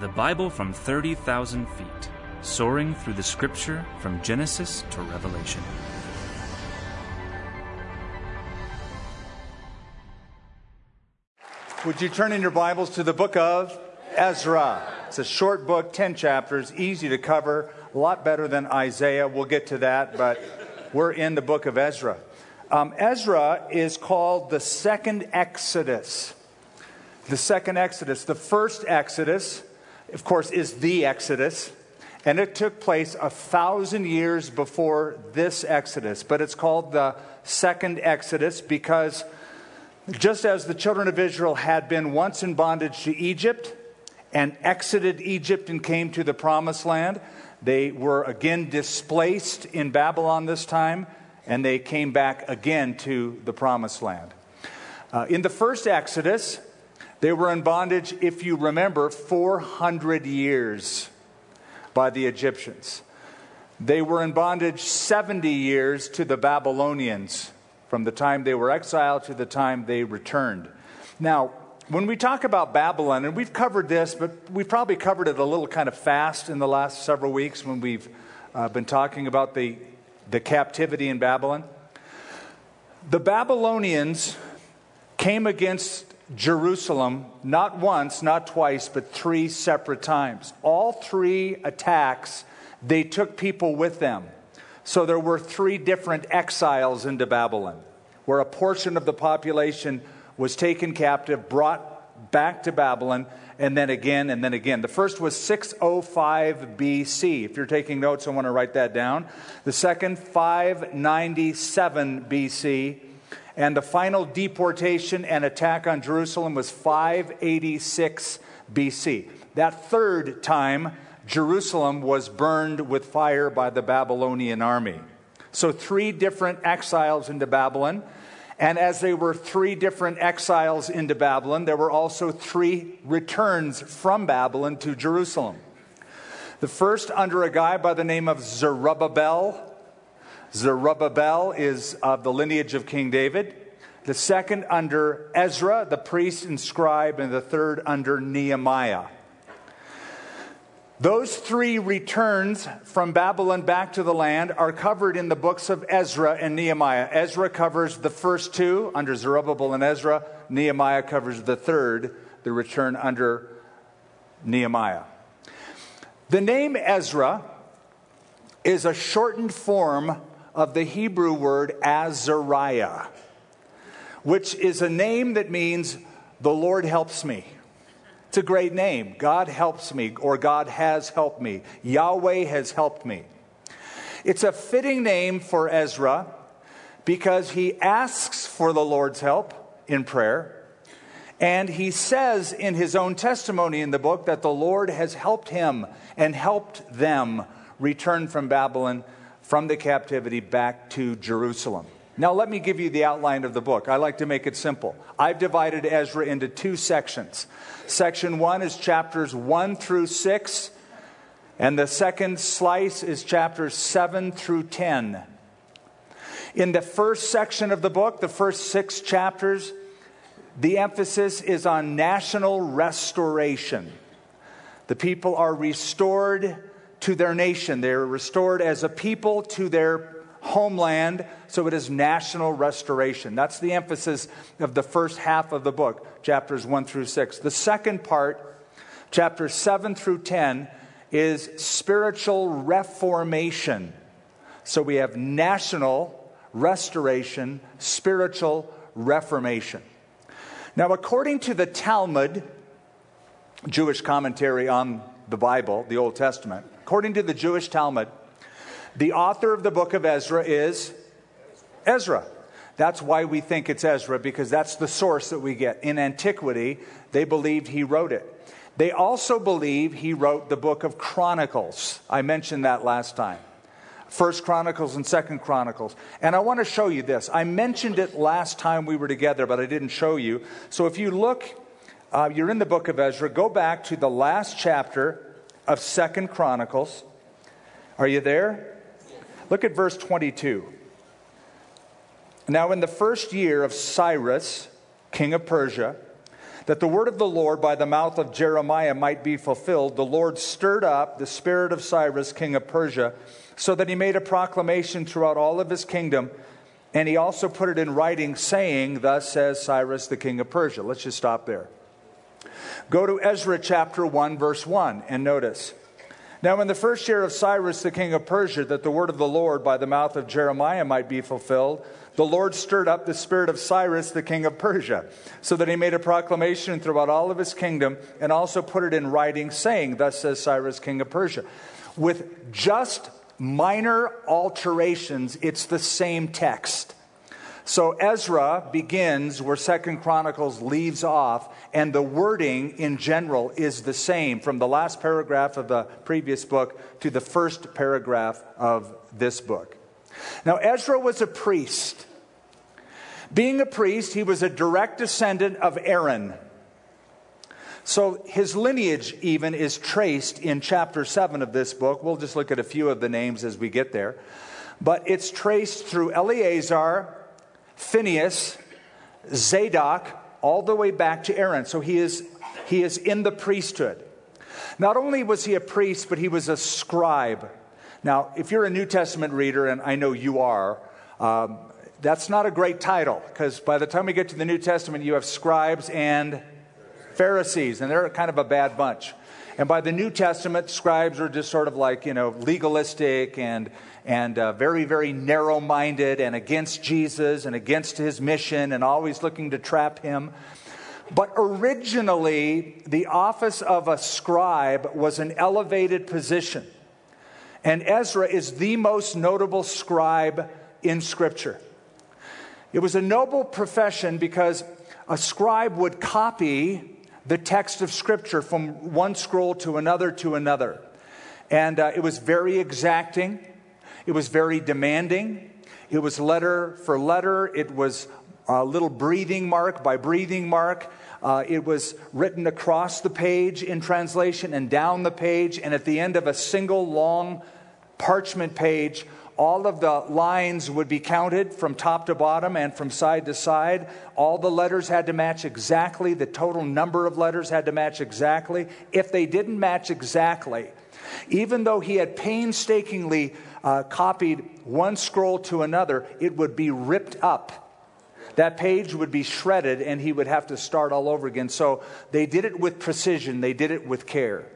The Bible from 30,000 feet, soaring through the scripture from Genesis to Revelation. Would you turn in your Bibles to the book of Ezra? It's a short book, 10 chapters, easy to cover, a lot better than Isaiah. We'll get to that, but we're in the book of Ezra. Um, Ezra is called the second Exodus. The second Exodus. The first Exodus, of course, is the Exodus, and it took place a thousand years before this Exodus, but it's called the second Exodus because just as the children of Israel had been once in bondage to Egypt and exited Egypt and came to the promised land, they were again displaced in Babylon this time, and they came back again to the promised land. Uh, in the first Exodus, they were in bondage, if you remember, 400 years by the Egyptians. They were in bondage 70 years to the Babylonians from the time they were exiled to the time they returned. Now, when we talk about Babylon, and we've covered this, but we've probably covered it a little kind of fast in the last several weeks when we've uh, been talking about the, the captivity in Babylon. The Babylonians came against Jerusalem not once, not twice, but three separate times. All three attacks, they took people with them. So there were three different exiles into Babylon, where a portion of the population was taken captive, brought back to Babylon, and then again, and then again. The first was 605 BC. If you're taking notes, I want to write that down. The second, 597 BC. And the final deportation and attack on Jerusalem was 586 BC. That third time, Jerusalem was burned with fire by the Babylonian army. So, three different exiles into Babylon. And as they were three different exiles into Babylon, there were also three returns from Babylon to Jerusalem. The first under a guy by the name of Zerubbabel. Zerubbabel is of the lineage of King David. The second under Ezra, the priest and scribe, and the third under Nehemiah. Those three returns from Babylon back to the land are covered in the books of Ezra and Nehemiah. Ezra covers the first two under Zerubbabel and Ezra. Nehemiah covers the third, the return under Nehemiah. The name Ezra is a shortened form of the Hebrew word Azariah, which is a name that means the Lord helps me. It's a great name. God helps me, or God has helped me. Yahweh has helped me. It's a fitting name for Ezra because he asks for the Lord's help in prayer. And he says in his own testimony in the book that the Lord has helped him and helped them return from Babylon, from the captivity back to Jerusalem. Now, let me give you the outline of the book. I like to make it simple. I've divided Ezra into two sections. Section one is chapters one through six, and the second slice is chapters seven through ten. In the first section of the book, the first six chapters, the emphasis is on national restoration. The people are restored to their nation, they're restored as a people to their homeland, so it is national restoration. That's the emphasis of the first half of the book, chapters 1 through 6. The second part, chapters 7 through 10, is spiritual reformation. So we have national restoration, spiritual reformation. Now, according to the Talmud, Jewish commentary on the Bible, the Old Testament, according to the Jewish Talmud, the author of the book of Ezra is Ezra. That's why we think it's Ezra, because that's the source that we get. In antiquity, they believed he wrote it. They also believe he wrote the book of Chronicles. I mentioned that last time. First Chronicles and Second Chronicles. And I want to show you this. I mentioned it last time we were together, but I didn't show you. So if you look, uh, you're in the book of Ezra, go back to the last chapter of Second Chronicles. Are you there? Look at verse 22. Now, in the first year of Cyrus, king of Persia, that the word of the Lord by the mouth of Jeremiah might be fulfilled, the Lord stirred up the spirit of Cyrus, king of Persia, so that he made a proclamation throughout all of his kingdom, and he also put it in writing, saying, Thus says Cyrus, the king of Persia. Let's just stop there. Go to Ezra chapter 1, verse 1, and notice. Now, in the first year of Cyrus, the king of Persia, that the word of the Lord by the mouth of Jeremiah might be fulfilled, the Lord stirred up the spirit of Cyrus, the king of Persia, so that he made a proclamation throughout all of his kingdom and also put it in writing, saying, Thus says Cyrus, king of Persia. With just minor alterations, it's the same text. So Ezra begins where Second Chronicles leaves off, and the wording in general is the same from the last paragraph of the previous book to the first paragraph of this book. Now, Ezra was a priest. Being a priest, he was a direct descendant of Aaron. So his lineage even is traced in chapter 7 of this book. We'll just look at a few of the names as we get there. But it's traced through Eleazar, Phinehas, Zadok, all the way back to Aaron. So he is, he is in the priesthood. Not only was he a priest, but he was a scribe. Now, if you're a New Testament reader, and I know you are, um, that's not a great title because by the time we get to the New Testament, you have scribes and Pharisees, and they're kind of a bad bunch. And by the New Testament, scribes are just sort of like, you know, legalistic and, and uh, very, very narrow minded and against Jesus and against his mission and always looking to trap him. But originally, the office of a scribe was an elevated position. And Ezra is the most notable scribe in Scripture. It was a noble profession because a scribe would copy the text of Scripture from one scroll to another to another. And uh, it was very exacting, it was very demanding, it was letter for letter, it was a little breathing mark by breathing mark. Uh, it was written across the page in translation and down the page, and at the end of a single long parchment page, all of the lines would be counted from top to bottom and from side to side. All the letters had to match exactly. The total number of letters had to match exactly. If they didn't match exactly, even though he had painstakingly uh, copied one scroll to another, it would be ripped up. That page would be shredded and he would have to start all over again. So they did it with precision, they did it with care.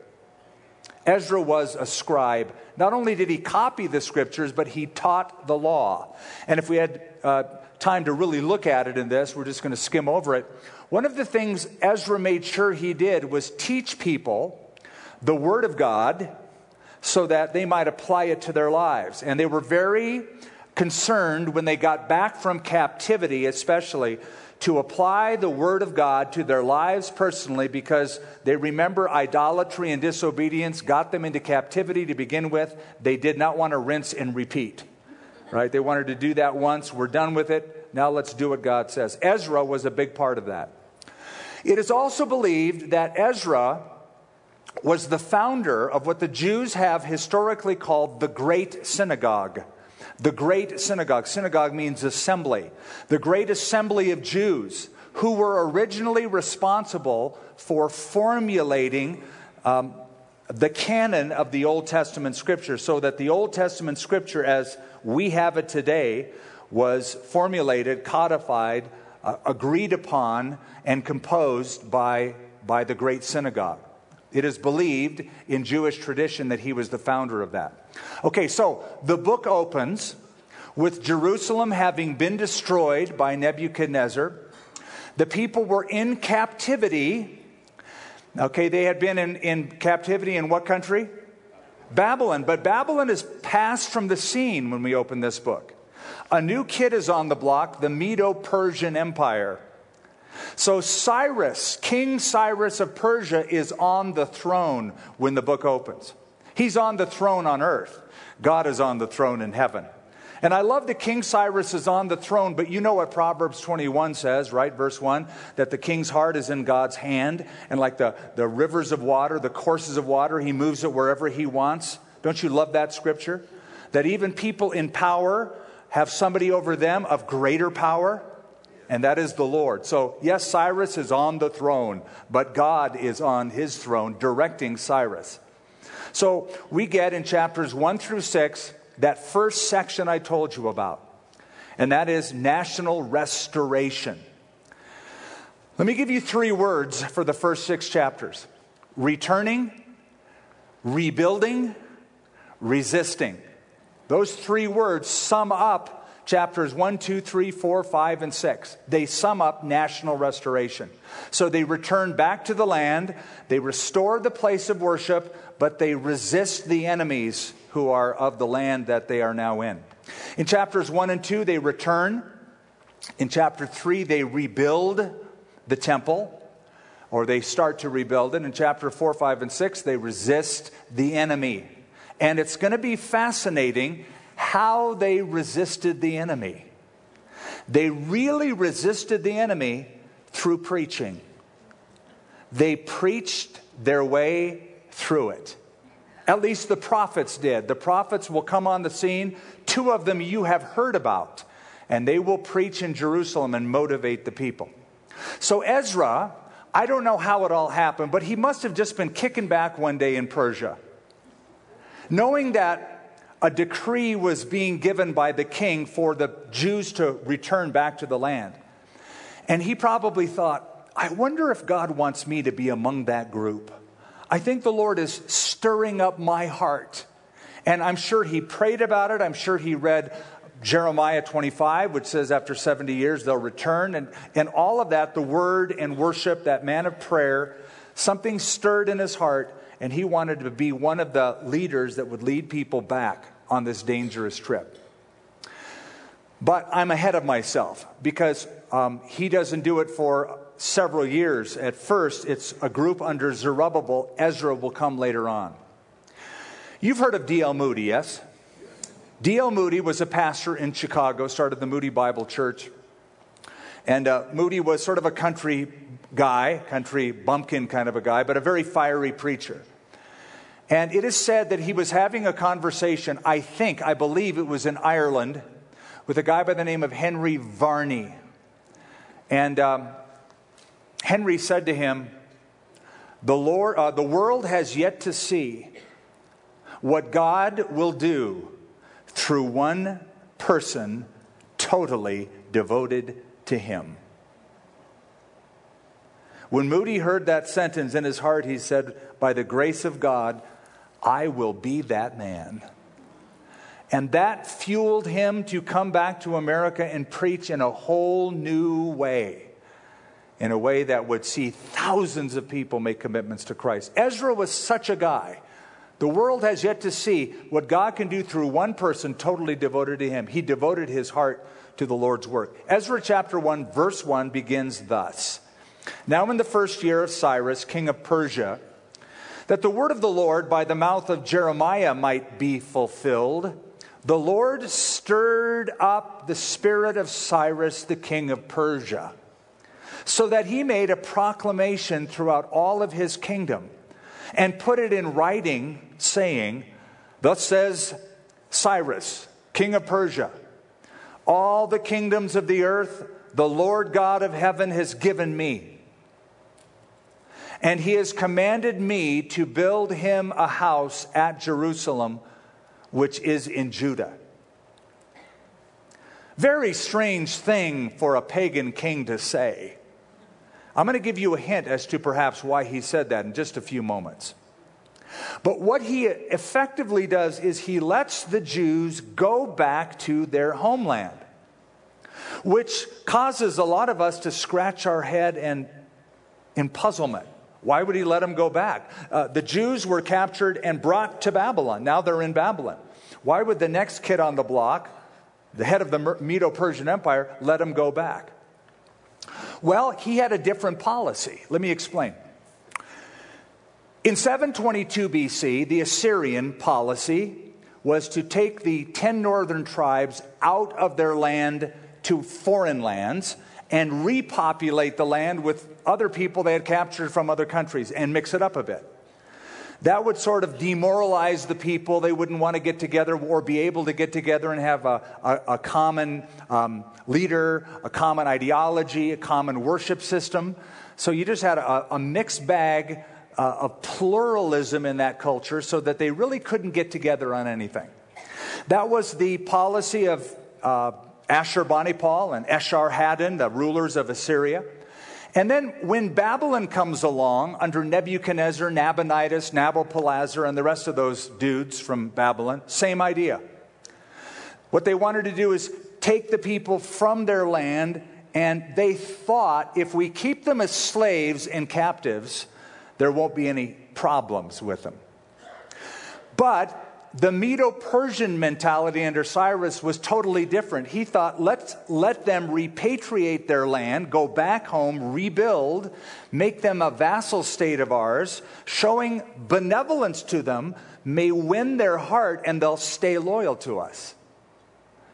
Ezra was a scribe. Not only did he copy the scriptures, but he taught the law. And if we had uh, time to really look at it in this, we're just going to skim over it. One of the things Ezra made sure he did was teach people the Word of God so that they might apply it to their lives. And they were very concerned when they got back from captivity, especially to apply the Word of God to their lives personally because they remember idolatry and disobedience got them into captivity to begin with. They did not want to rinse and repeat, right? They wanted to do that once. We're done with it. Now let's do what God says. Ezra was a big part of that. It is also believed that Ezra was the founder of what the Jews have historically called the Great Synagogue. The great synagogue. Synagogue means assembly. The great assembly of Jews who were originally responsible for formulating um, the canon of the Old Testament scripture, so that the Old Testament scripture, as we have it today, was formulated, codified, uh, agreed upon, and composed by, by the great synagogue. It is believed in Jewish tradition that he was the founder of that. Okay, so the book opens with Jerusalem having been destroyed by Nebuchadnezzar. The people were in captivity. Okay, they had been in, in captivity in what country? Babylon. But Babylon is passed from the scene when we open this book. A new kid is on the block, the Medo Persian Empire. So Cyrus, King Cyrus of Persia, is on the throne when the book opens. He's on the throne on earth. God is on the throne in heaven. And I love that King Cyrus is on the throne, but you know what Proverbs 21 says, right? Verse 1 that the king's heart is in God's hand, and like the, the rivers of water, the courses of water, he moves it wherever he wants. Don't you love that scripture? That even people in power have somebody over them of greater power. And that is the Lord. So, yes, Cyrus is on the throne, but God is on his throne directing Cyrus. So, we get in chapters 1 through 6 that first section I told you about, and that is national restoration. Let me give you three words for the first six chapters returning, rebuilding, resisting. Those three words sum up chapters 1, 2, 3, 4, 5, and 6. They sum up national restoration. So they return back to the land, they restore the place of worship, but they resist the enemies who are of the land that they are now in. In chapters 1 and 2, they return. In chapter 3, they rebuild the temple, or they start to rebuild it. In chapter 4, 5, and 6, they resist the enemy. And it's going to be fascinating how they resisted the enemy. They really resisted the enemy through preaching. They preached their way through it. At least the prophets did. The prophets will come on the scene. Two of them you have heard about, and they will preach in Jerusalem and motivate the people. So, Ezra, I don't know how it all happened, but he must have just been kicking back one day in Persia, knowing that a decree was being given by the king for the Jews to return back to the land. And he probably thought, I wonder if God wants me to be among that group. I think the Lord is stirring up my heart. And I'm sure he prayed about it. I'm sure he read Jeremiah 25, which says after 70 years they'll return. And, and all of that, the word and worship, that man of prayer, something stirred in his heart and he wanted to be one of the leaders that would lead people back on this dangerous trip. But I'm ahead of myself because um, he doesn't do it for several years. At first, it's a group under Zerubbabel. Ezra will come later on. You've heard of D.L. Moody, yes? D.L. Moody was a pastor in Chicago, started the Moody Bible Church. And uh, Moody was sort of a country guy, country bumpkin kind of a guy, but a very fiery preacher. And it is said that he was having a conversation, I think, I believe it was in Ireland, with a guy by the name of Henry Varley. And um, Henry said to him, the, Lord, uh, the world has yet to see what God will do through one person totally devoted to Him. When Moody heard that sentence in his heart, he said, By the grace of God, I will be that man. And that fueled him to come back to America and preach in a whole new way, in a way that would see thousands of people make commitments to Christ. Ezra was such a guy. The world has yet to see what God can do through one person totally devoted to him. He devoted his heart to the Lord's work. Ezra chapter 1, verse 1 begins thus Now, in the first year of Cyrus, king of Persia, that the word of the Lord by the mouth of Jeremiah might be fulfilled, the Lord stirred up the spirit of Cyrus, the king of Persia, so that he made a proclamation throughout all of his kingdom and put it in writing, saying, Thus says Cyrus, king of Persia, all the kingdoms of the earth the Lord God of heaven has given me and he has commanded me to build him a house at Jerusalem, which is in Judah. Very strange thing for a pagan king to say. I'm going to give you a hint as to perhaps why he said that in just a few moments. But what he effectively does is he lets the Jews go back to their homeland, which causes a lot of us to scratch our head and in puzzlement. Why would he let them go back? Uh, the Jews were captured and brought to Babylon. Now they're in Babylon. Why would the next kid on the block, the head of the Medo Persian Empire, let him go back? Well, he had a different policy. Let me explain. In 722 BC, the Assyrian policy was to take the 10 northern tribes out of their land to foreign lands and repopulate the land with other people they had captured from other countries and mix it up a bit. that would sort of demoralize the people. They wouldn't want to get together or be able to get together and have a, a, a common um, leader, a common ideology, a common worship system. So you just had a, a mixed bag uh, of pluralism in that culture so that they really couldn't get together on anything. That was the policy of uh, Ashurbanipal and Esarhaddon, the rulers of Assyria. And then when Babylon comes along under Nebuchadnezzar, Nabonidus, Nabopolassar, and the rest of those dudes from Babylon, same idea. What they wanted to do is take the people from their land, and they thought if we keep them as slaves and captives, there won't be any problems with them. But the Medo Persian mentality under Cyrus was totally different. He thought, let's let them repatriate their land, go back home, rebuild, make them a vassal state of ours, showing benevolence to them may win their heart and they'll stay loyal to us.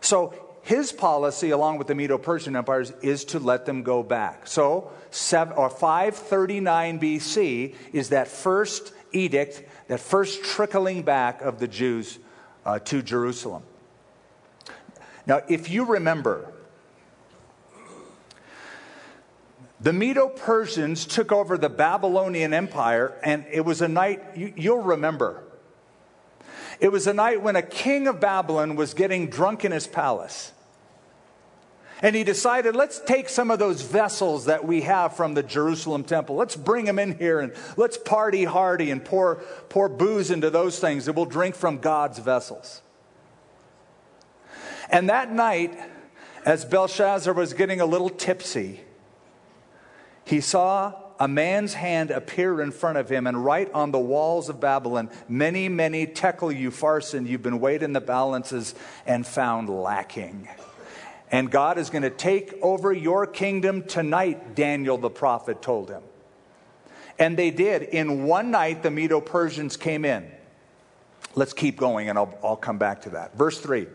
So his policy, along with the Medo Persian empires, is to let them go back. So, seven, or 539 BC is that first edict that first trickling back of the Jews uh, to Jerusalem. Now, if you remember, the Medo Persians took over the Babylonian Empire, and it was a night, you, you'll remember. It was a night when a king of Babylon was getting drunk in his palace. And he decided, let's take some of those vessels that we have from the Jerusalem temple. Let's bring them in here and let's party hardy and pour, pour booze into those things and we'll drink from God's vessels. And that night, as Belshazzar was getting a little tipsy, he saw a man's hand appear in front of him and write on the walls of Babylon, many, mene, tekel you, upharsin, you've been weighed in the balances and found lacking. And God is going to take over your kingdom tonight, Daniel the prophet told him. And they did. In one night, the Medo Persians came in. Let's keep going, and I'll, I'll come back to that. Verse 3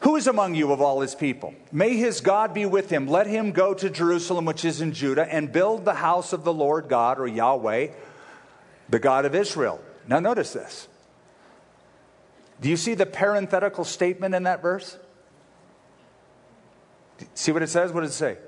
Who is among you of all his people? May his God be with him. Let him go to Jerusalem, which is in Judah, and build the house of the Lord God, or Yahweh, the God of Israel. Now, notice this. Do you see the parenthetical statement in that verse? See what it says? What does it say?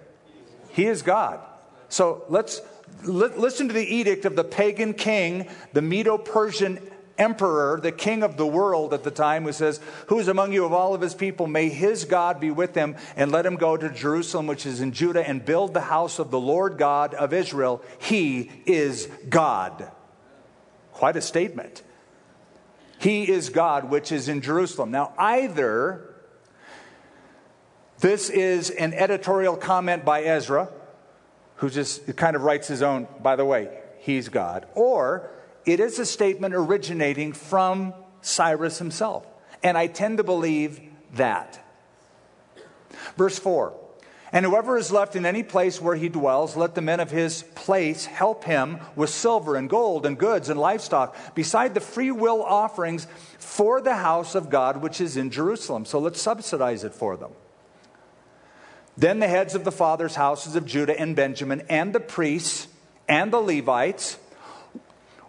He is God. So let's li- listen to the edict of the pagan king, the Medo Persian emperor, the king of the world at the time, who says, Who is among you of all of his people? May his God be with him, and let him go to Jerusalem, which is in Judah, and build the house of the Lord God of Israel. He is God. Quite a statement. He is God, which is in Jerusalem. Now, either this is an editorial comment by Ezra, who just kind of writes his own, by the way, he's God. Or it is a statement originating from Cyrus himself. And I tend to believe that. Verse 4 And whoever is left in any place where he dwells, let the men of his place help him with silver and gold and goods and livestock, beside the free will offerings for the house of God which is in Jerusalem. So let's subsidize it for them. Then the heads of the fathers' houses of Judah and Benjamin, and the priests and the Levites,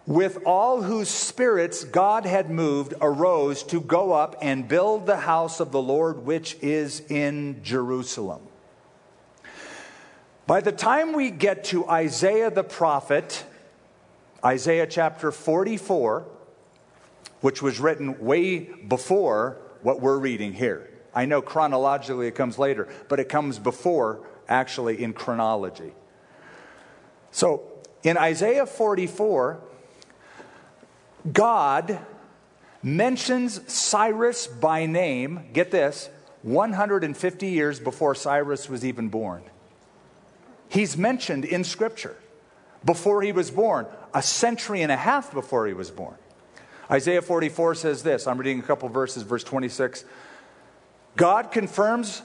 with all whose spirits God had moved, arose to go up and build the house of the Lord which is in Jerusalem. By the time we get to Isaiah the prophet, Isaiah chapter 44, which was written way before what we're reading here. I know chronologically it comes later, but it comes before actually in chronology. So in Isaiah 44, God mentions Cyrus by name, get this, 150 years before Cyrus was even born. He's mentioned in Scripture before he was born, a century and a half before he was born. Isaiah 44 says this. I'm reading a couple verses, verse 26. God confirms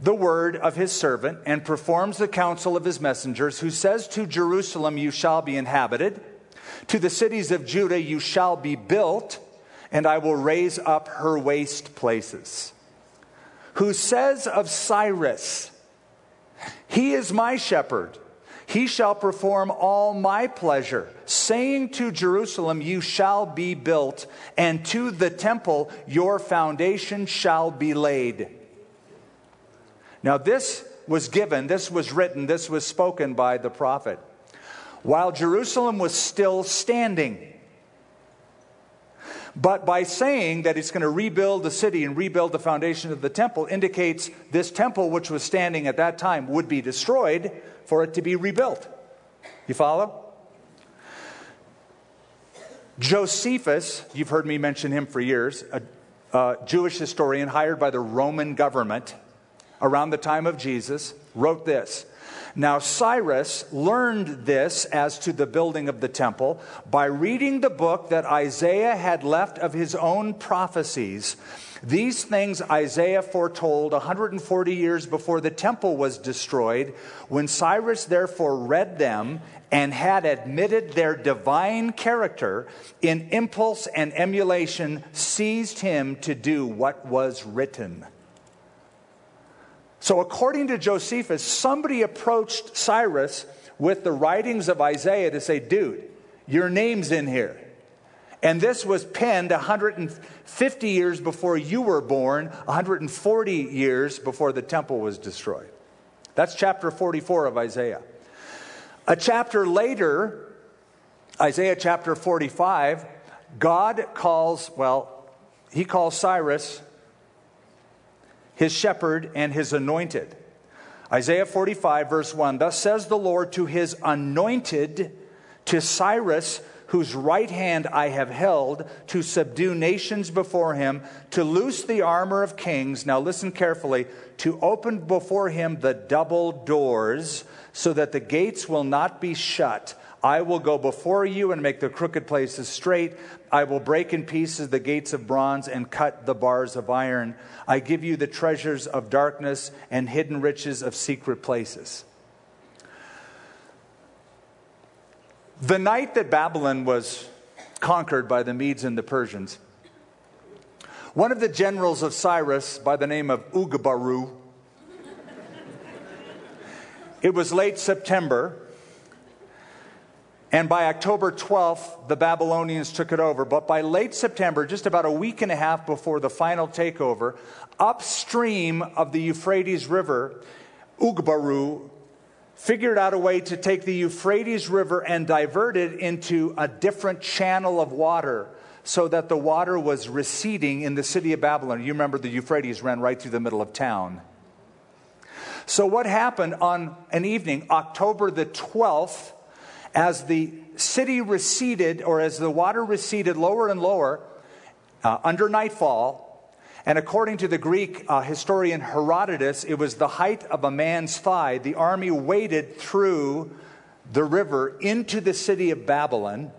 the word of his servant and performs the counsel of his messengers, who says to Jerusalem, You shall be inhabited, to the cities of Judah, You shall be built, and I will raise up her waste places. Who says of Cyrus, He is my shepherd, He shall perform all my pleasure, saying to Jerusalem, You shall be built, and to the temple, Your foundation shall be laid. Now, this was given, this was written, this was spoken by the prophet while Jerusalem was still standing. But by saying that he's going to rebuild the city and rebuild the foundation of the temple indicates this temple, which was standing at that time, would be destroyed for it to be rebuilt. You follow? Josephus, you've heard me mention him for years, a, a Jewish historian hired by the Roman government around the time of Jesus, wrote this now, Cyrus learned this as to the building of the temple by reading the book that Isaiah had left of his own prophecies. These things Isaiah foretold 140 years before the temple was destroyed. When Cyrus therefore read them and had admitted their divine character, in impulse and emulation seized him to do what was written. So, according to Josephus, somebody approached Cyrus with the writings of Isaiah to say, dude, your name's in here. And this was penned 150 years before you were born, 140 years before the temple was destroyed. That's chapter 44 of Isaiah. A chapter later, Isaiah chapter 45, God calls, well, he calls Cyrus his shepherd, and his anointed. Isaiah 45, verse 1 Thus says the Lord to his anointed, to Cyrus, whose right hand I have held, to subdue nations before him, to loose the armor of kings. Now listen carefully to open before him the double doors, so that the gates will not be shut. I will go before you and make the crooked places straight. I will break in pieces the gates of bronze and cut the bars of iron. I give you the treasures of darkness and hidden riches of secret places. The night that Babylon was conquered by the Medes and the Persians, one of the generals of Cyrus by the name of Ugbaru, it was late September and by October 12th, the Babylonians took it over. But by late September, just about a week and a half before the final takeover, upstream of the Euphrates River, Ugbaru figured out a way to take the Euphrates River and divert it into a different channel of water so that the water was receding in the city of Babylon. You remember the Euphrates ran right through the middle of town. So, what happened on an evening, October the 12th, as the city receded, or as the water receded lower and lower uh, under nightfall, and according to the Greek uh, historian Herodotus, it was the height of a man's thigh. The army waded through the river into the city of Babylon,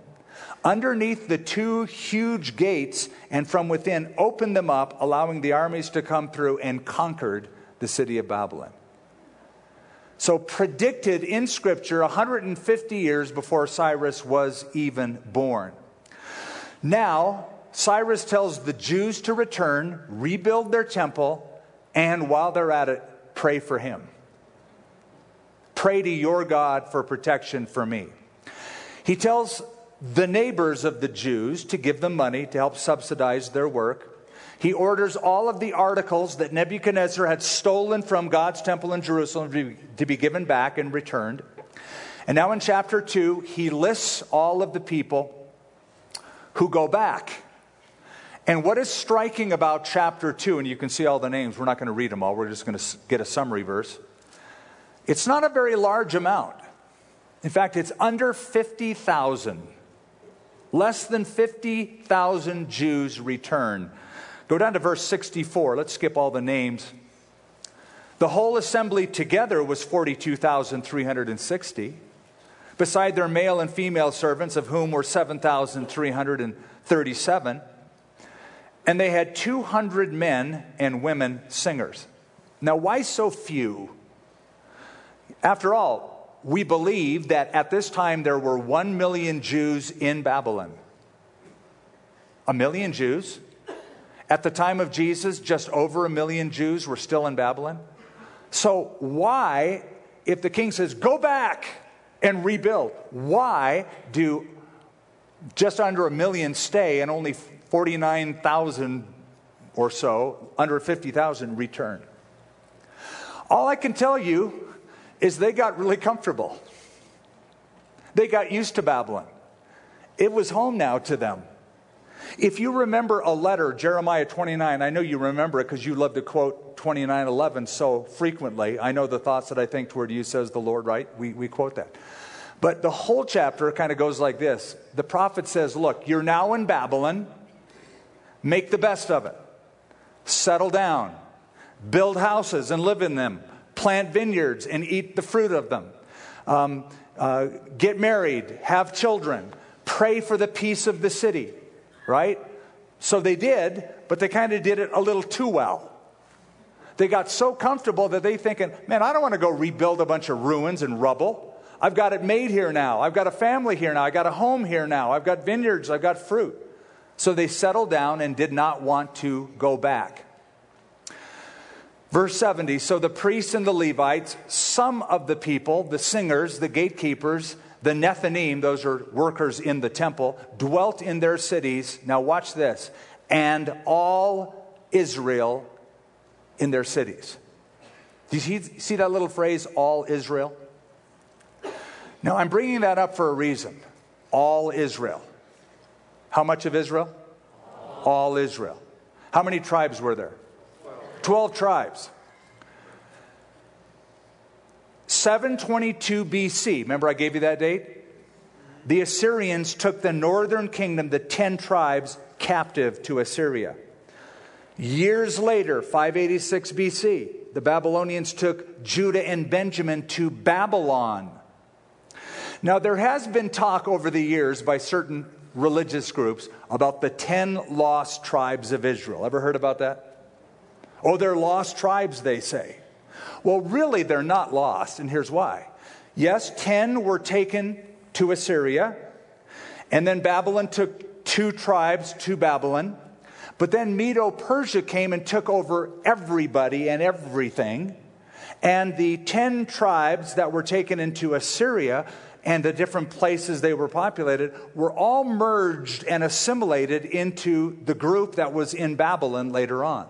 underneath the two huge gates, and from within opened them up, allowing the armies to come through and conquered the city of Babylon. So, predicted in Scripture 150 years before Cyrus was even born. Now, Cyrus tells the Jews to return, rebuild their temple, and while they're at it, pray for him. Pray to your God for protection for me. He tells the neighbors of the Jews to give them money to help subsidize their work. He orders all of the articles that Nebuchadnezzar had stolen from God's temple in Jerusalem to be, given back and returned. And now in chapter 2, he lists all of the people who go back. And what is striking about chapter 2, and you can see all the names, we're not going to read them all, we're just going to get a summary verse. It's not a very large amount. In fact, it's under 50,000. Less than 50,000 Jews return Go down to verse 64. Let's skip all the names. The whole assembly together was 42,360, beside their male and female servants, of whom were 7,337. And they had 200 men and women singers. Now, why so few? After all, we believe that at this time there were 1 million Jews in Babylon. A million Jews at the time of Jesus, just over a million Jews were still in Babylon. So, why, if the king says, go back, and rebuild. Why do just under a million stay and only 49,000 or so, under 50,000 return? All I can tell you is they got really comfortable. They got used to Babylon. It was home now to them. If you remember a letter, Jeremiah 29, I know you remember it because you love to quote 29:11 so frequently. I know the thoughts that I think toward you, says the Lord, right? We, we quote that. But the whole chapter kind of goes like this. The prophet says, Look, you're now in Babylon, make the best of it, settle down, build houses and live in them, plant vineyards and eat the fruit of them, um, uh, get married, have children, pray for the peace of the city right? So they did, but they kind of did it a little too well. They got so comfortable that they thinking, man, I don't want to go rebuild a bunch of ruins and rubble. I've got it made here now. I've got a family here now. I've got a home here now. I've got vineyards. I've got fruit. So they settled down and did not want to go back. Verse 70 So the priests and the Levites, some of the people, the singers, the gatekeepers, the Nethinim, those are workers in the temple, dwelt in their cities. Now, watch this. And all Israel in their cities. Do you see that little phrase, all Israel? Now, I'm bringing that up for a reason. All Israel. How much of Israel? All Israel. How many tribes were there? Twelve tribes. 722 BC, remember I gave you that date? The Assyrians took the northern kingdom, the 10 tribes, captive to Assyria. Years later, 586 BC, the Babylonians took Judah and Benjamin to Babylon. Now, there has been talk over the years by certain religious groups about the 10 lost tribes of Israel. Ever heard about that? Oh, they're lost tribes, they say. Well, really, they're not lost, and here's why. Yes, 10 were taken to Assyria, and then Babylon took two tribes to Babylon. But then Medo Persia came and took over everybody and everything. And the 10 tribes that were taken into Assyria and the different places they were populated were all merged and assimilated into the group that was in Babylon later on.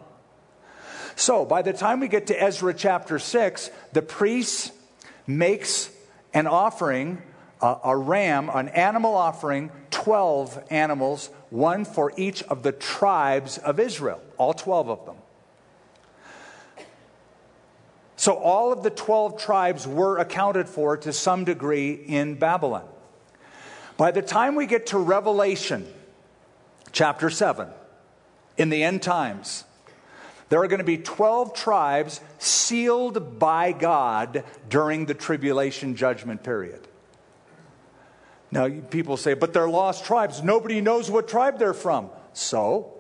So by the time we get to Ezra chapter 6, the priest makes an offering, a, a ram, an animal offering, 12 animals, one for each of the tribes of Israel, all 12 of them. So all of the 12 tribes were accounted for to some degree in Babylon. By the time we get to Revelation chapter 7, in the end times, there are going to be 12 tribes sealed by God during the tribulation judgment period. Now, people say, but they're lost tribes. Nobody knows what tribe they're from. So,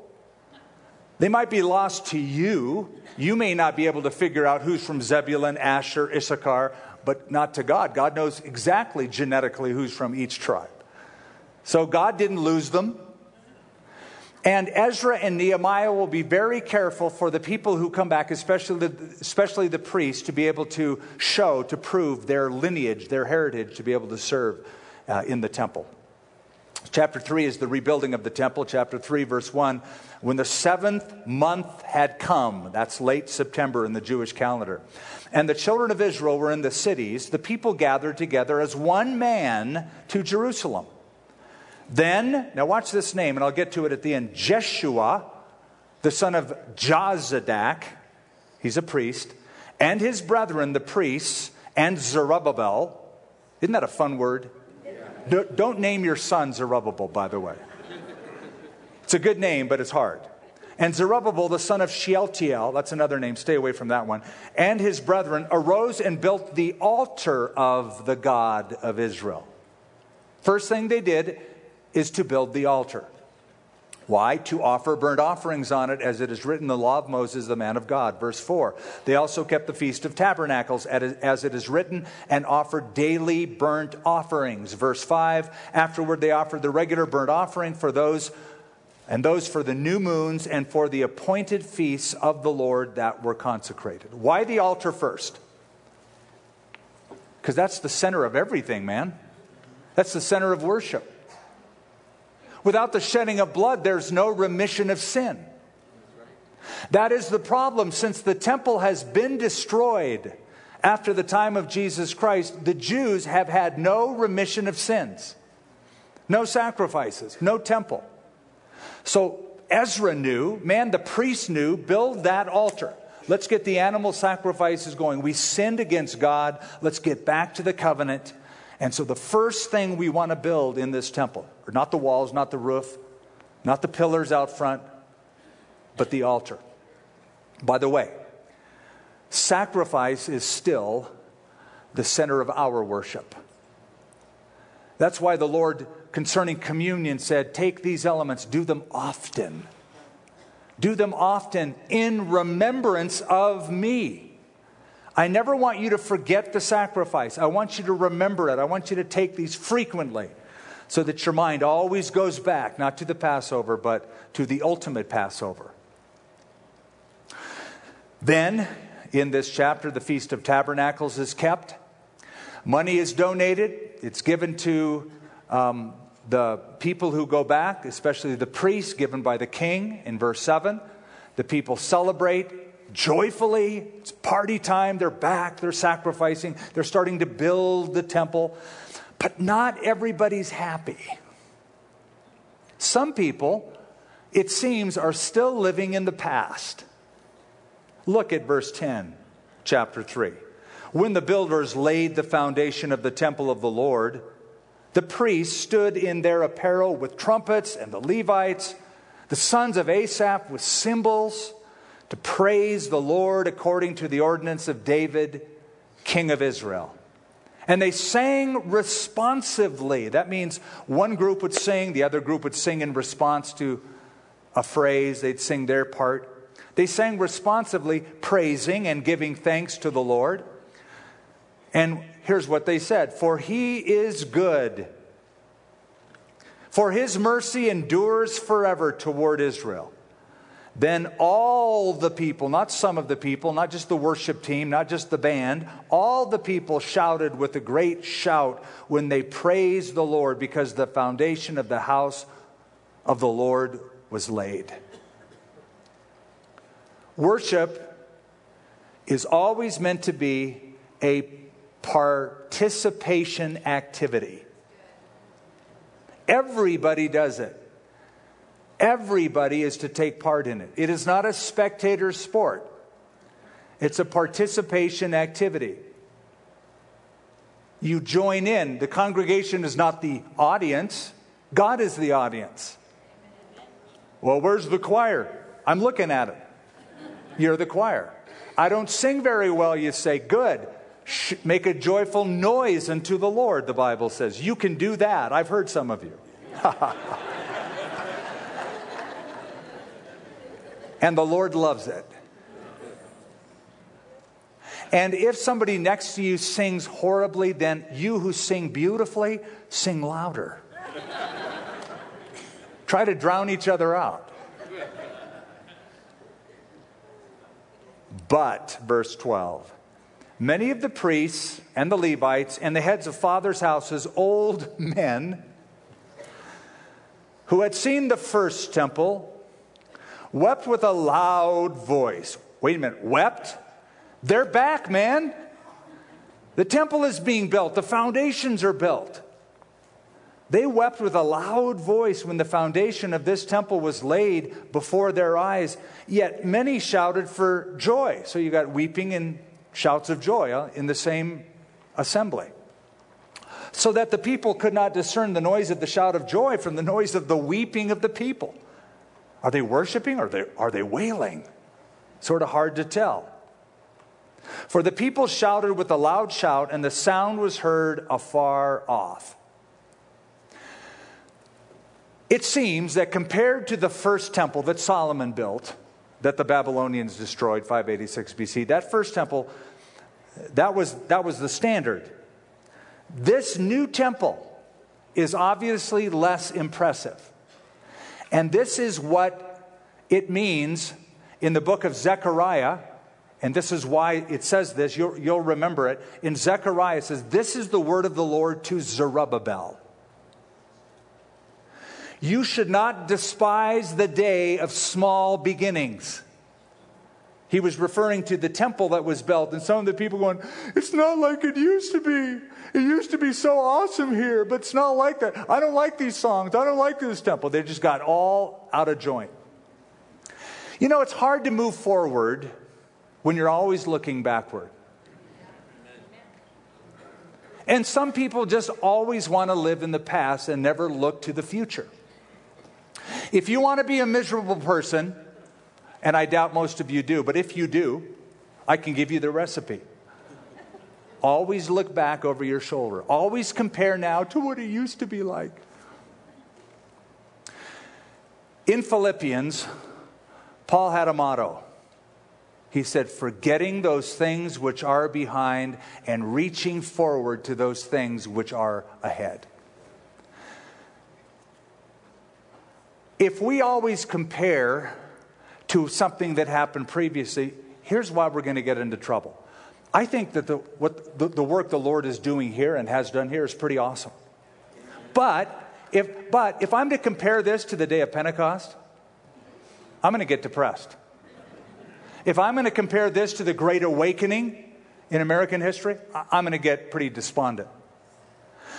they might be lost to you. You may not be able to figure out who's from Zebulun, Asher, Issachar, but not to God. God knows exactly genetically who's from each tribe. So, God didn't lose them. And Ezra and Nehemiah will be very careful for the people who come back, especially the, especially the priests, to be able to show, to prove their lineage, their heritage, to be able to serve uh, in the temple. Chapter 3 is the rebuilding of the temple. Chapter 3, verse 1 when the seventh month had come, that's late September in the Jewish calendar, and the children of Israel were in the cities, the people gathered together as one man to Jerusalem. Then, now watch this name, and I'll get to it at the end Jeshua, the son of Jozadak, he's a priest, and his brethren, the priests, and Zerubbabel. Isn't that a fun word? Yeah. Don't name your son Zerubbabel, by the way. It's a good name, but it's hard. And Zerubbabel, the son of Shealtiel, that's another name, stay away from that one, and his brethren arose and built the altar of the God of Israel. First thing they did is to build the altar. Why? To offer burnt offerings on it, as it is written the law of Moses, the man of God. Verse 4. They also kept the Feast of Tabernacles, as it is written, and offered daily burnt offerings. Verse 5. Afterward, they offered the regular burnt offering for those, and those for the new moons and for the appointed feasts of the Lord that were consecrated. Why the altar first? Because that's the center of everything, man. That's the center of worship. Without the shedding of blood, there's no remission of sin. That is the problem. Since the temple has been destroyed after the time of Jesus Christ, the Jews have had no remission of sins, no sacrifices, no temple. So Ezra knew, man, the priest knew, build that altar. Let's get the animal sacrifices going. We sinned against God. Let's get back to the covenant. And so the first thing we want to build in this temple, are not the walls, not the roof, not the pillars out front, but the altar. By the way, sacrifice is still the center of our worship. That's why the Lord, concerning communion, said, Take these elements, do them often. Do them often in remembrance of me. I never want you to forget the sacrifice. I want you to remember it. I want you to take these frequently so that your mind always goes back, not to the Passover, but to the ultimate Passover. Then, in this chapter, the Feast of Tabernacles is kept. Money is donated, it's given to um, the people who go back, especially the priests given by the king in verse 7. The people celebrate joyfully. It's party time. They're back. They're sacrificing. They're starting to build the temple. But not everybody's happy. Some people, it seems, are still living in the past. Look at verse 10, chapter 3. When the builders laid the foundation of the temple of the Lord, the priests stood in their apparel with trumpets, and the Levites, the sons of Asaph, with cymbals to praise the Lord according to the ordinance of David, king of Israel. And they sang responsively. That means one group would sing, the other group would sing in response to a phrase, they'd sing their part. They sang responsively, praising and giving thanks to the Lord. And here's what they said For he is good, for his mercy endures forever toward Israel. Then all the people, not some of the people, not just the worship team, not just the band, all the people shouted with a great shout when they praised the Lord because the foundation of the house of the Lord was laid. Worship is always meant to be a participation activity. Everybody does it. Everybody is to take part in it. It is not a spectator sport, it's a participation activity. You join in. The congregation is not the audience, God is the audience. Well, where's the choir? I'm looking at it. You're the choir. I don't sing very well, you say. Good. Make a joyful noise unto the Lord, the Bible says. You can do that. I've heard some of you. and the Lord loves it. And if somebody next to you sings horribly, then you who sing beautifully, sing louder. Try to drown each other out. But, verse 12, many of the priests and the Levites and the heads of fathers' houses, old men, who had seen the first temple, wept with a loud voice. Wait a minute, wept? They're back, man. The temple is being built, the foundations are built. They wept with a loud voice when the foundation of this temple was laid before their eyes. Yet many shouted for joy. So you got weeping and shouts of joy uh, in the same assembly. So that the people could not discern the noise of the shout of joy from the noise of the weeping of the people. Are they worshiping or are they, are they wailing? Sort of hard to tell. For the people shouted with a loud shout, and the sound was heard afar off. It seems that compared to the first temple that Solomon built, that the Babylonians destroyed 586 BC, that first temple, that was, that was the standard. This new temple is obviously less impressive. And this is what it means in the book of Zechariah, And this is why it says this. You'll, you'll remember it. In Zechariah, it says, This is the word of the Lord to Zerubbabel. You should not despise the day of small beginnings. He was referring to the temple that was built, and some of the people going, It's not like it used to be. It used to be so awesome here, but it's not like that. I don't like these songs. I don't like this temple. They just got all out of joint. You know, it's hard to move forward when you're always looking backward. And some people just always want to live in the past and never look to the future. If you want to be a miserable person, and I doubt most of you do, but if you do, I can give you the recipe. Always look back over your shoulder. Always compare now to what it used to be like. In Philippians, Paul had a motto. He said, forgetting those things which are behind and reaching forward to those things which are ahead. If we always compare to something that happened previously, here's why we're going to get into trouble. I think that the, what, the, the work the Lord is doing here and has done here is pretty awesome. But if, but if I'm to compare this to the day of Pentecost, I'm going to get depressed. If I'm going to compare this to the Great Awakening in American history, I'm going to get pretty despondent.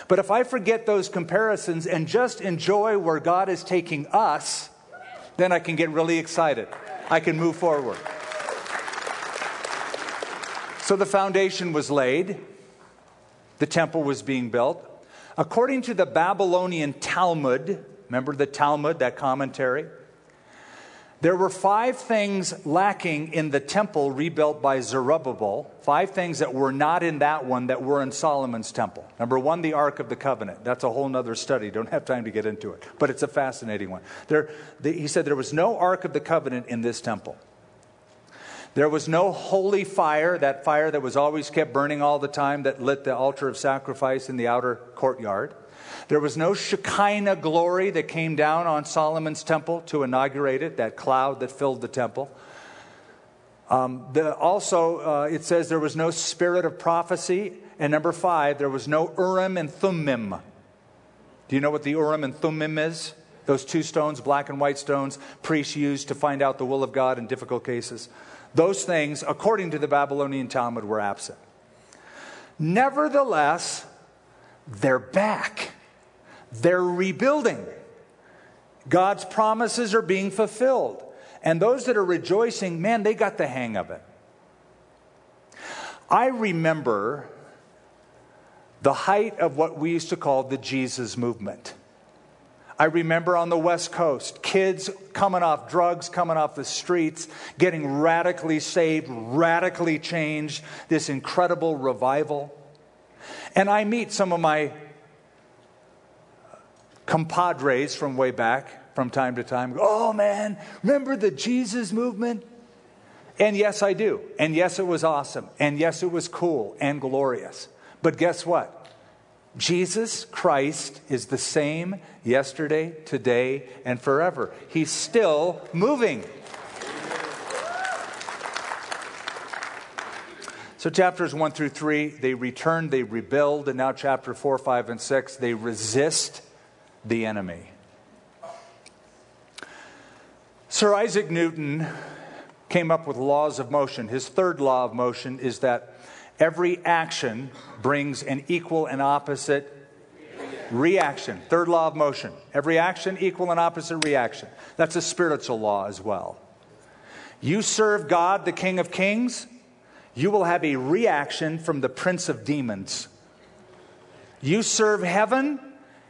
But if I forget those comparisons and just enjoy where God is taking us, then I can get really excited. I can move forward. So the foundation was laid, the temple was being built. According to the Babylonian Talmud, remember the Talmud, that commentary? There were five things lacking in the temple rebuilt by Zerubbabel, five things that were not in that one that were in Solomon's temple. Number one, the Ark of the Covenant. That's a whole other study. Don't have time to get into it, but it's a fascinating one. There, the, he said there was no Ark of the Covenant in this temple. There was no holy fire, that fire that was always kept burning all the time that lit the altar of sacrifice in the outer courtyard. There was no Shekinah glory that came down on Solomon's temple to inaugurate it, that cloud that filled the temple. Um, the, also, uh, it says there was no spirit of prophecy. And number five, there was no Urim and Thummim. Do you know what the Urim and Thummim is? Those two stones, black and white stones, priests used to find out the will of God in difficult cases. Those things, according to the Babylonian Talmud, were absent. Nevertheless, they're back. They're rebuilding. God's promises are being fulfilled. And those that are rejoicing, man, they got the hang of it. I remember the height of what we used to call the Jesus movement. I remember on the West Coast, kids coming off drugs, coming off the streets, getting radically saved, radically changed, this incredible revival. And I meet some of my compadres from way back from time to time. Oh man, remember the Jesus movement? And yes, I do. And yes, it was awesome. And yes, it was cool and glorious. But guess what? Jesus Christ is the same yesterday, today, and forever. He's still moving. So, chapters 1 through 3, they return, they rebuild, and now chapter 4, 5, and 6, they resist the enemy. Sir Isaac Newton came up with laws of motion. His third law of motion is that Every action brings an equal and opposite reaction. Third law of motion. Every action, equal and opposite reaction. That's a spiritual law as well. You serve God, the King of Kings, you will have a reaction from the Prince of Demons. You serve heaven,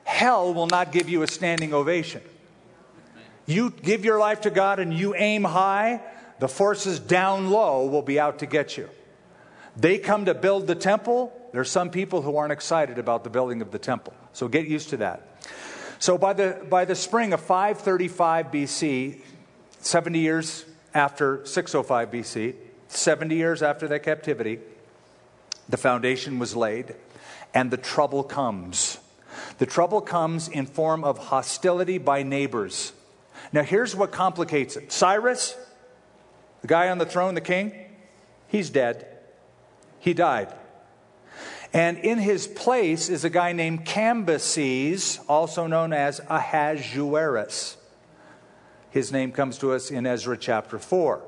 hell will not give you a standing ovation. You give your life to God and you aim high, the forces down low will be out to get you. They come to build the temple. There's some people who aren't excited about the building of the temple. So get used to that. So by the, by the spring of 535 BC, 70 years after 605 BC, 70 years after that captivity, the foundation was laid, and the trouble comes. The trouble comes in form of hostility by neighbors. Now here's what complicates it. Cyrus, the guy on the throne, the king, He's dead. He died. And in his place is a guy named Cambyses, also known as Ahasuerus. His name comes to us in Ezra chapter 4.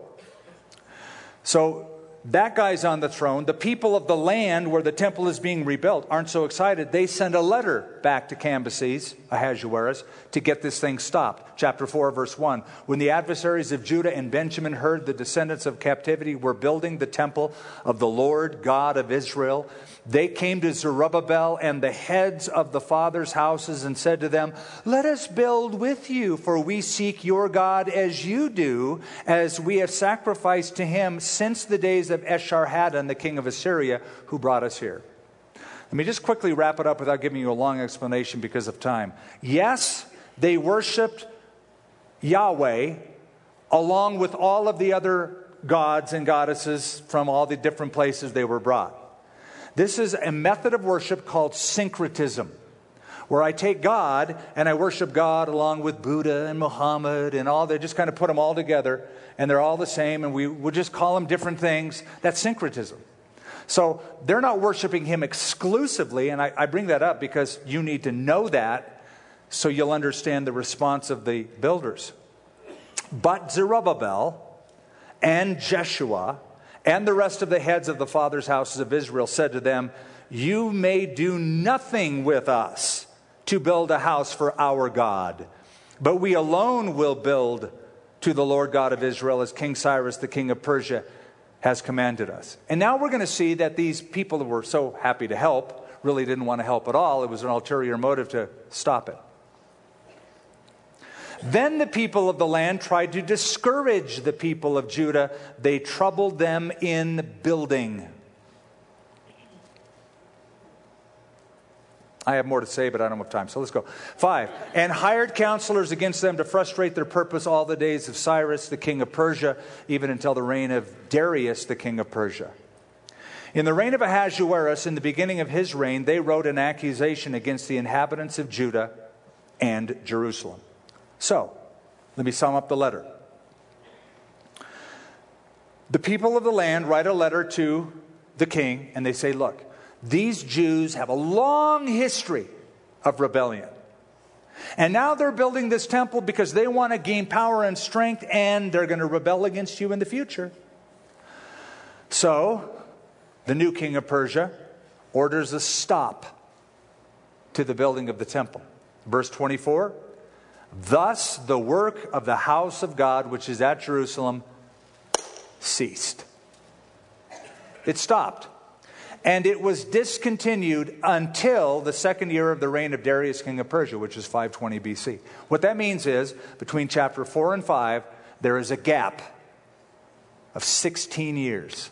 So that guy's on the throne. The people of the land where the temple is being rebuilt aren't so excited. They send a letter back to Cambyses, Ahasuerus, to get this thing stopped. Chapter 4, verse 1. When the adversaries of Judah and Benjamin heard the descendants of captivity were building the temple of the Lord God of Israel, they came to Zerubbabel and the heads of the fathers' houses and said to them, Let us build with you, for we seek your God as you do, as we have sacrificed to him since the days of Esarhaddon, the king of Assyria, who brought us here. Let me just quickly wrap it up without giving you a long explanation because of time. Yes, they worshiped Yahweh along with all of the other gods and goddesses from all the different places they were brought. This is a method of worship called syncretism, where I take God and I worship God along with Buddha and Muhammad and all. They just kind of put them all together, and they're all the same, and we would just call them different things. That's syncretism. So they're not worshiping Him exclusively, and I, I bring that up because you need to know that so you'll understand the response of the builders. But Zerubbabel and Jeshua and the rest of the heads of the fathers' houses of Israel said to them, You may do nothing with us to build a house for our God, but we alone will build to the Lord God of Israel as King Cyrus, the king of Persia, has commanded us. And now we're going to see that these people who were so happy to help really didn't want to help at all. It was an ulterior motive to stop it. Then the people of the land tried to discourage the people of Judah. They troubled them in building. I have more to say, but I don't have time, so let's go. Five, and hired counselors against them to frustrate their purpose all the days of Cyrus, the king of Persia, even until the reign of Darius, the king of Persia. In the reign of Ahasuerus, in the beginning of his reign, they wrote an accusation against the inhabitants of Judah and Jerusalem. So, let me sum up the letter. The people of the land write a letter to the king, and they say, Look, these Jews have a long history of rebellion. And now they're building this temple because they want to gain power and strength, and they're going to rebel against you in the future. So, the new king of Persia orders a stop to the building of the temple. Verse 24 Thus the work of the house of God, which is at Jerusalem, ceased. It stopped. And it was discontinued until the second year of the reign of Darius, king of Persia, which is 520 BC. What that means is, between chapter 4 and 5, there is a gap of 16 years.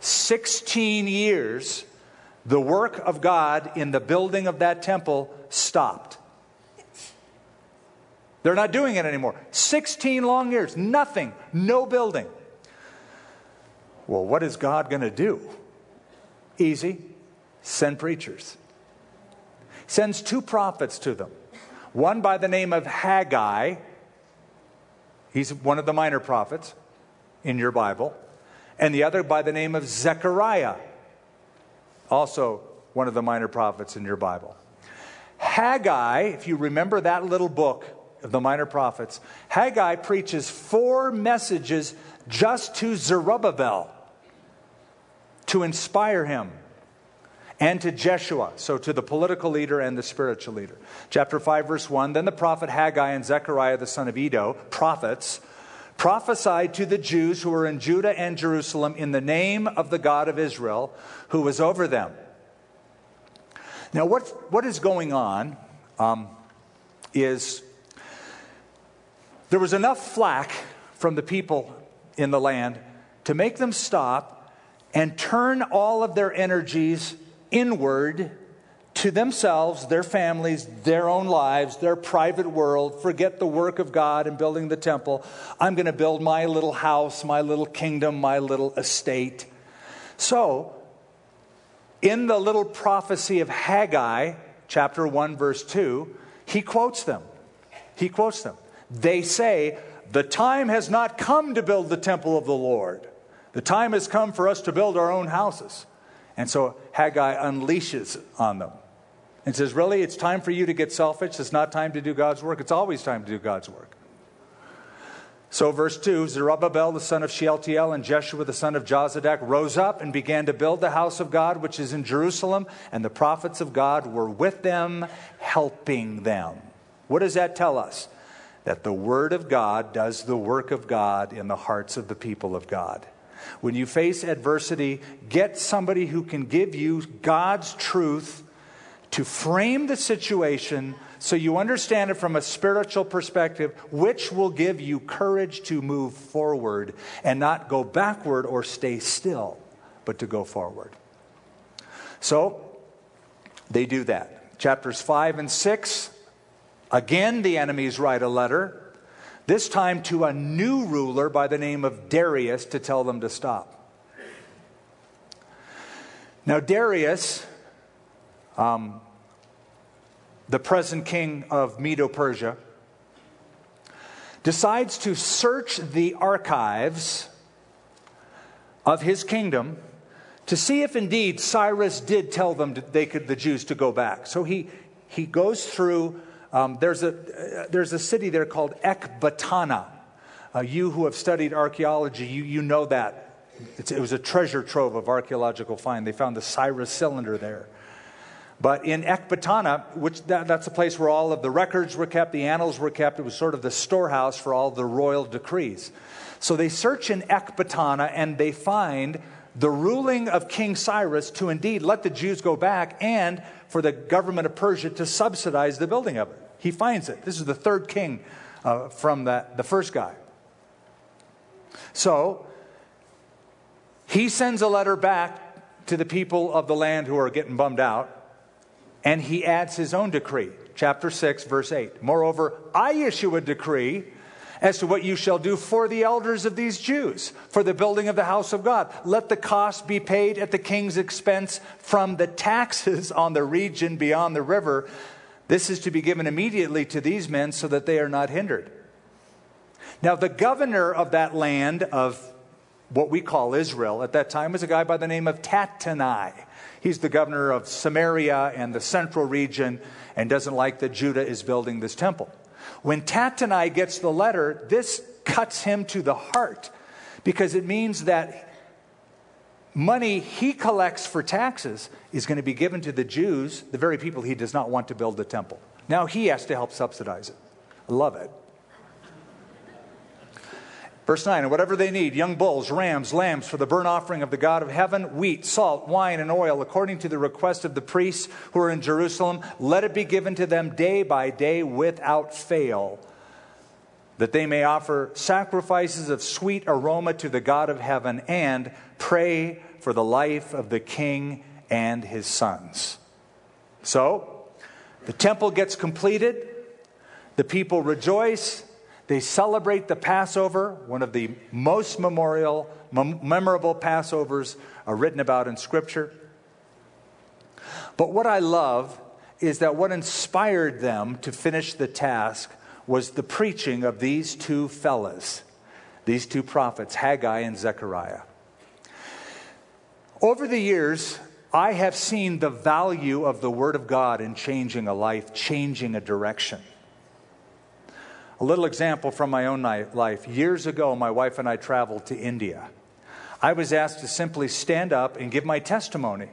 16 years, the work of God in the building of that temple stopped. They're not doing it anymore. 16 long years, nothing, no building. Well, what is God going to do? Easy send preachers. Sends two prophets to them. One by the name of Haggai, he's one of the minor prophets in your Bible, and the other by the name of Zechariah, also one of the minor prophets in your Bible. Haggai, if you remember that little book, of the minor prophets, Haggai preaches four messages just to Zerubbabel to inspire him and to Jeshua, so to the political leader and the spiritual leader. Chapter 5, verse 1 Then the prophet Haggai and Zechariah the son of Iddo, prophets, prophesied to the Jews who were in Judah and Jerusalem in the name of the God of Israel who was over them. Now, what, what is going on um, is there was enough flack from the people in the land to make them stop and turn all of their energies inward to themselves, their families, their own lives, their private world, forget the work of God and building the temple. I'm going to build my little house, my little kingdom, my little estate. So, in the little prophecy of Haggai, chapter 1, verse 2, he quotes them. He quotes them. They say, The time has not come to build the temple of the Lord. The time has come for us to build our own houses. And so Haggai unleashes on them and says, Really, it's time for you to get selfish. It's not time to do God's work. It's always time to do God's work. So, verse 2 Zerubbabel, the son of Shealtiel, and Jeshua, the son of Jozadak, rose up and began to build the house of God, which is in Jerusalem, and the prophets of God were with them, helping them. What does that tell us? That the word of God does the work of God in the hearts of the people of God. When you face adversity, get somebody who can give you God's truth to frame the situation so you understand it from a spiritual perspective, which will give you courage to move forward and not go backward or stay still, but to go forward. So, they do that. Chapters 5 and 6, again, the enemies write a letter this time to a new ruler by the name of Darius to tell them to stop. Now, Darius, um, the present king of Medo Persia, decides to search the archives of his kingdom to see if indeed Cyrus did tell them they could, the Jews to go back. So he, he goes through um, there's, a, there's a city there called Ecbatana. Uh, you who have studied archaeology, you, you know that. It's, it was a treasure trove of archaeological find. They found the Cyrus cylinder there. But in Ecbatana, which that, that's a place where all of the records were kept, the annals were kept, it was sort of the storehouse for all the royal decrees. So they search in Ecbatana and they find the ruling of King Cyrus to indeed let the Jews go back and for the government of Persia to subsidize the building of it. He finds it. This is the third king uh, from that, the first guy. So he sends a letter back to the people of the land who are getting bummed out, and he adds his own decree. Chapter 6, verse 8. Moreover, I issue a decree as to what you shall do for the elders of these Jews, for the building of the house of God. Let the cost be paid at the king's expense from the taxes on the region beyond the river, this is to be given immediately to these men so that they are not hindered. Now, the governor of that land of what we call Israel at that time was a guy by the name of Tattenai. He's the governor of Samaria and the central region and doesn't like that Judah is building this temple. When Tattenai gets the letter, this cuts him to the heart because it means that money he collects for taxes is going to be given to the Jews, the very people he does not want to build the temple. Now he has to help subsidize it. I love it. Verse 9, and whatever they need young bulls, rams, lambs for the burnt offering of the God of heaven, wheat, salt, wine, and oil, according to the request of the priests who are in Jerusalem, let it be given to them day by day without fail, that they may offer sacrifices of sweet aroma to the God of heaven and pray for the life of the king and his sons. So, the temple gets completed, the people rejoice, they celebrate the Passover, one of the most memorial, mem- memorable Passovers are written about in Scripture. But what I love is that what inspired them to finish the task was the preaching of these two fellas, these two prophets, Haggai and Zechariah. Over the years, I have seen the value of the Word of God in changing a life, changing a direction. A little example from my own life. Years ago, my wife and I traveled to India. I was asked to simply stand up and give my testimony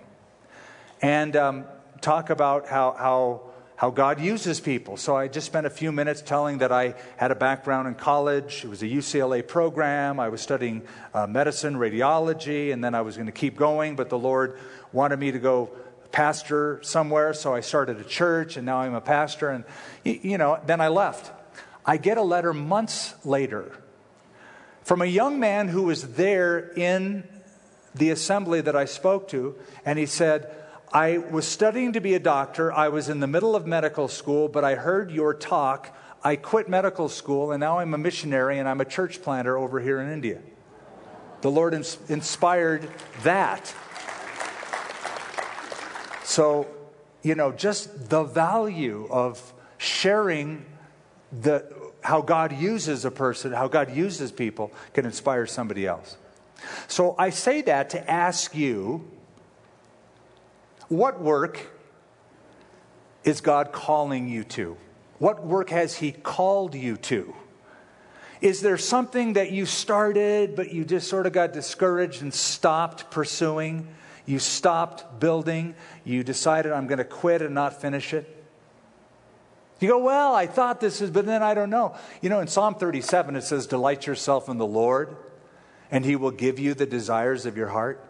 and um, talk about how, how how God uses people. So I just spent a few minutes telling that I had a background in college. It was a UCLA program. I was studying uh, medicine, radiology, and then I was going to keep going, but the Lord wanted me to go pastor somewhere, so I started a church, and now I'm a pastor. And, you know, then I left. I get a letter months later from a young man who was there in the assembly that I spoke to, and he said, I was studying to be a doctor. I was in the middle of medical school, but I heard your talk. I quit medical school, and now I'm a missionary and I'm a church planter over here in India. The Lord ins- inspired that. So, you know, just the value of sharing the, how God uses a person, how God uses people, can inspire somebody else. So I say that to ask you what work is God calling you to? What work has He called you to? Is there something that you started, but you just sort of got discouraged and stopped pursuing? You stopped building? You decided, I'm going to quit and not finish it? You go, well, I thought this is, but then I don't know. You know, in Psalm 37, it says, Delight yourself in the Lord, and He will give you the desires of your heart.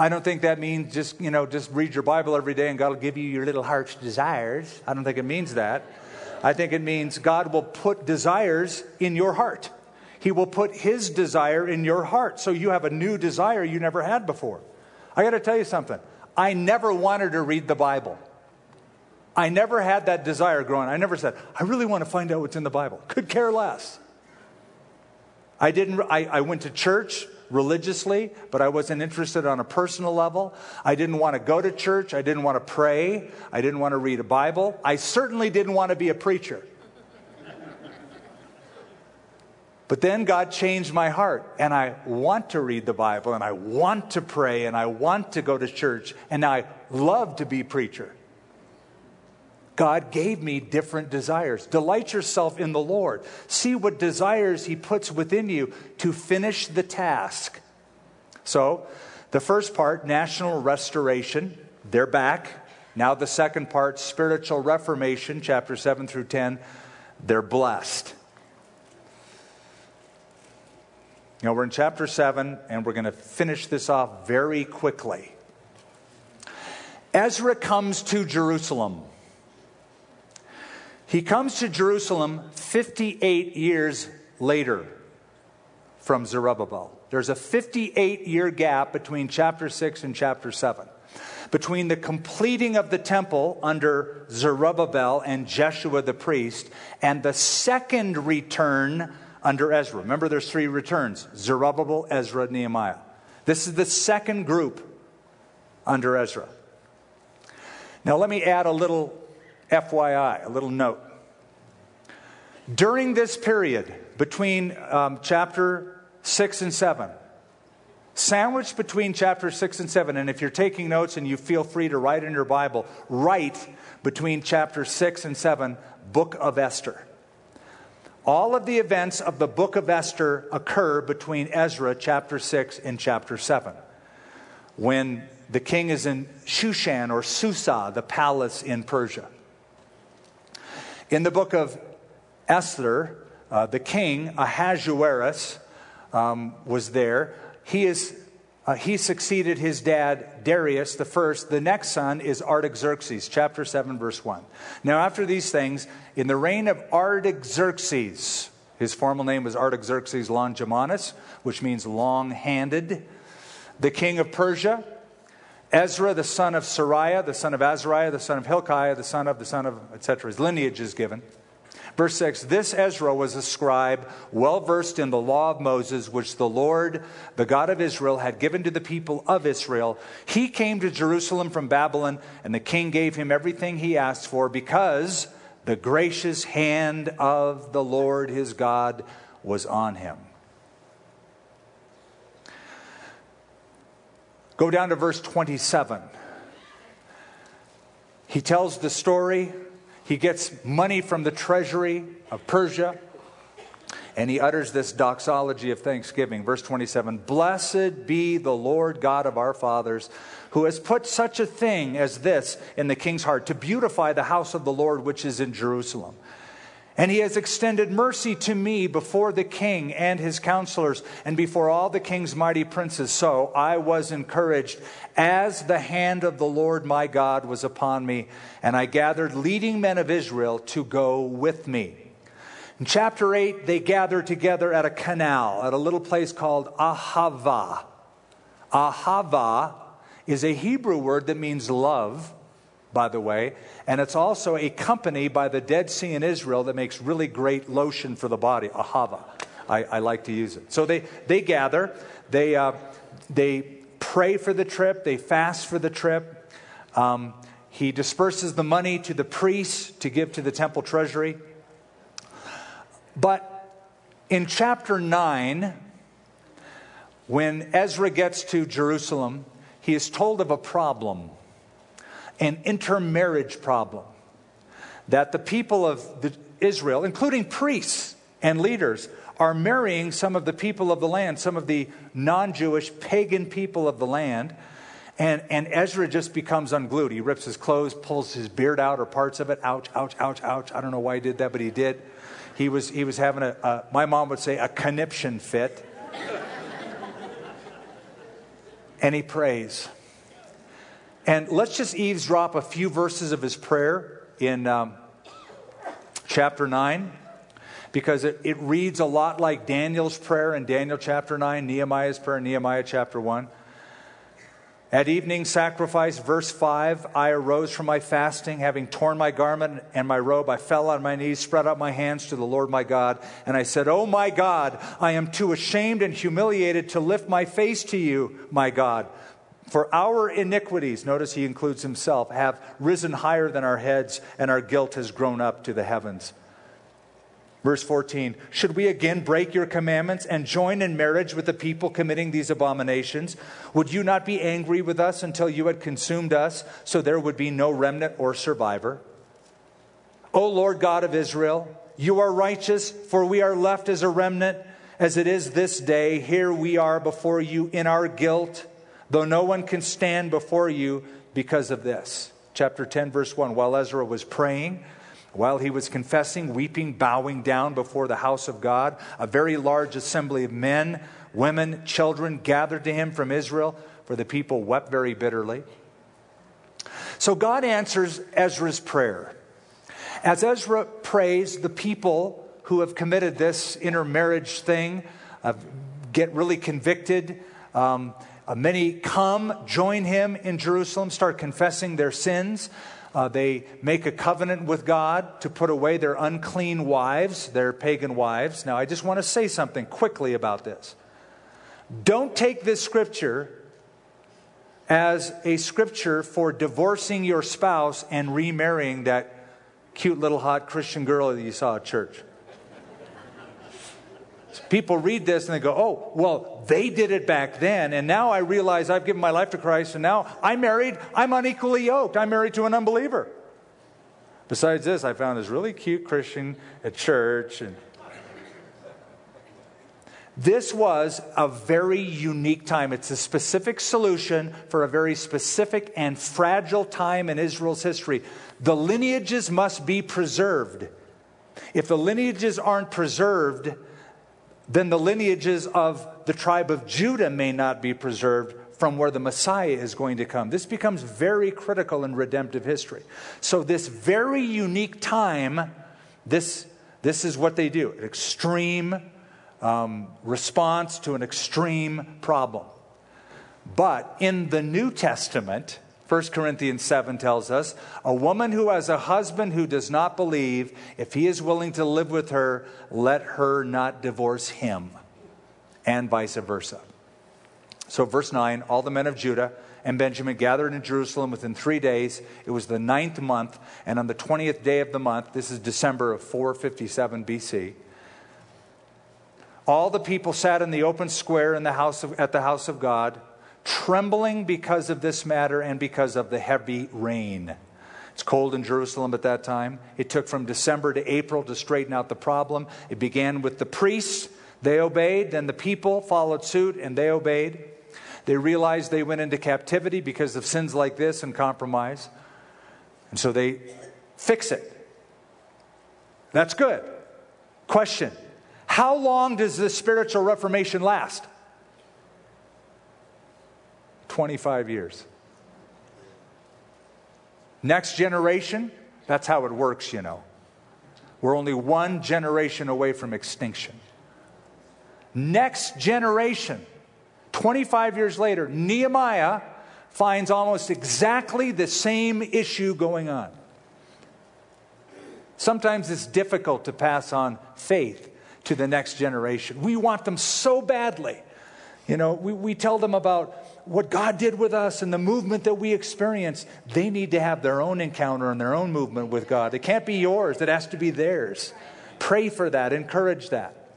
I don't think that means just, you know, just read your Bible every day and God will give you your little heart's desires. I don't think it means that. I think it means God will put desires in your heart. He will put His desire in your heart. So you have a new desire you never had before. I got to tell you something. I never wanted to read the Bible. I never had that desire growing. I never said, I really want to find out what's in the Bible. Could care less. I didn't, I, I went to church religiously, but I wasn't interested on a personal level. I didn't want to go to church. I didn't want to pray. I didn't want to read a Bible. I certainly didn't want to be a preacher. But then God changed my heart, and I want to read the Bible, and I want to pray, and I want to go to church, and I love to be preacher. God gave me different desires. Delight yourself in the Lord. See what desires He puts within you to finish the task. So, the first part, national restoration, they're back. Now, the second part, spiritual reformation, chapter 7 through 10, they're blessed. Now, we're in chapter 7, and we're going to finish this off very quickly. Ezra comes to Jerusalem. He comes to Jerusalem 58 years later from Zerubbabel. There's a 58 year gap between chapter 6 and chapter 7. Between the completing of the temple under Zerubbabel and Jeshua the priest and the second return under Ezra. Remember, there's three returns Zerubbabel, Ezra, Nehemiah. This is the second group under Ezra. Now, let me add a little FYI, a little note. During this period between um, chapter 6 and 7, sandwiched between chapter 6 and 7, and if you're taking notes and you feel free to write in your Bible, write between chapter 6 and 7, Book of Esther. All of the events of the book of Esther occur between Ezra chapter 6 and chapter 7. When the king is in Shushan or Susa, the palace in Persia. In the book of Esther, uh, the king, Ahasuerus, um, was there. He, is, uh, he succeeded his dad, Darius the first. The next son is Artaxerxes, chapter 7, verse 1. Now, after these things, in the reign of Artaxerxes, his formal name was Artaxerxes Longimanus, which means long handed, the king of Persia, Ezra, the son of Seraiah, the son of Azariah, the son of Hilkiah, the son of, the son of, etc. His lineage is given. Verse 6 This Ezra was a scribe, well versed in the law of Moses, which the Lord, the God of Israel, had given to the people of Israel. He came to Jerusalem from Babylon, and the king gave him everything he asked for because the gracious hand of the Lord his God was on him. Go down to verse 27. He tells the story. He gets money from the treasury of Persia. And he utters this doxology of thanksgiving. Verse 27 Blessed be the Lord God of our fathers, who has put such a thing as this in the king's heart to beautify the house of the Lord which is in Jerusalem. And he has extended mercy to me before the king and his counselors and before all the king's mighty princes. So I was encouraged as the hand of the Lord my God was upon me, and I gathered leading men of Israel to go with me. In chapter 8, they gather together at a canal at a little place called Ahava. Ahava is a Hebrew word that means love by the way. And it's also a company by the Dead Sea in Israel that makes really great lotion for the body, ahava. I, I like to use it. So they, they gather, they, uh, they pray for the trip, they fast for the trip. Um, he disperses the money to the priests to give to the temple treasury. But in chapter 9, When Ezra gets to Jerusalem, he is told of a problem, an intermarriage problem, that the people of the, Israel, including priests and leaders, are marrying some of the people of the land, some of the non Jewish pagan people of the land. And, and Ezra just becomes unglued. He rips his clothes, pulls his beard out or parts of it. Ouch, ouch, ouch, ouch. I don't know why he did that, but he did. He was, he was having a, a my mom would say, a conniption fit. and he prays. And let's just eavesdrop a few verses of his prayer in um, chapter 9 because it, it reads a lot like Daniel's prayer in Daniel chapter 9, Nehemiah's prayer in Nehemiah chapter 1. At evening sacrifice, verse 5, I arose from my fasting, having torn my garment and my robe. I fell on my knees, spread out my hands to the Lord my God, and I said, Oh my God, I am too ashamed and humiliated to lift my face to you, my God. For our iniquities, notice he includes himself, have risen higher than our heads, and our guilt has grown up to the heavens. Verse 14 Should we again break your commandments and join in marriage with the people committing these abominations? Would you not be angry with us until you had consumed us, so there would be no remnant or survivor? O Lord God of Israel, you are righteous, for we are left as a remnant, as it is this day. Here we are before you in our guilt, though no one can stand before you because of this. Chapter 10, verse 1 While Ezra was praying, while he was confessing, weeping, bowing down before the house of God, a very large assembly of men, women, children gathered to him from Israel, for the people wept very bitterly. So God answers Ezra's prayer. As Ezra prays, the people who have committed this intermarriage thing uh, get really convicted. Um, uh, many come, join him in Jerusalem, start confessing their sins. Uh, they make a covenant with God to put away their unclean wives, their pagan wives. Now, I just want to say something quickly about this. Don't take this scripture as a scripture for divorcing your spouse and remarrying that cute little hot Christian girl that you saw at church. People read this and they go, oh, well, they did it back then, and now I realize I've given my life to Christ, and now I'm married, I'm unequally yoked. I'm married to an unbeliever. Besides this, I found this really cute Christian at church. And this was a very unique time. It's a specific solution for a very specific and fragile time in Israel's history. The lineages must be preserved. If the lineages aren't preserved, then the lineages of the tribe of Judah may not be preserved from where the Messiah is going to come. This becomes very critical in redemptive history. So, this very unique time, this, this is what they do an extreme um, response to an extreme problem. But in the New Testament, 1 Corinthians 7 tells us a woman who has a husband who does not believe, if he is willing to live with her, let her not divorce him, and vice versa. So, verse 9 all the men of Judah and Benjamin gathered in Jerusalem within three days. It was the ninth month, and on the 20th day of the month, this is December of 457 BC, all the people sat in the open square in the house of, at the house of God trembling because of this matter and because of the heavy rain. It's cold in Jerusalem at that time. It took from December to April to straighten out the problem. It began with the priests. They obeyed. Then the people followed suit and they obeyed. They realized they went into captivity because of sins like this and compromise. And so they fix it. That's good. Question How long does this spiritual reformation last? 25 years. Next generation, that's how it works, you know. We're only one generation away from extinction. Next generation, 25 years later, Nehemiah finds almost exactly the same issue going on. Sometimes it's difficult to pass on faith to the next generation. We want them so badly. You know, we, we tell them about what God did with us and the movement that we experience, they need to have their own encounter and their own movement with God. It can't be yours, it has to be theirs. Pray for that, encourage that.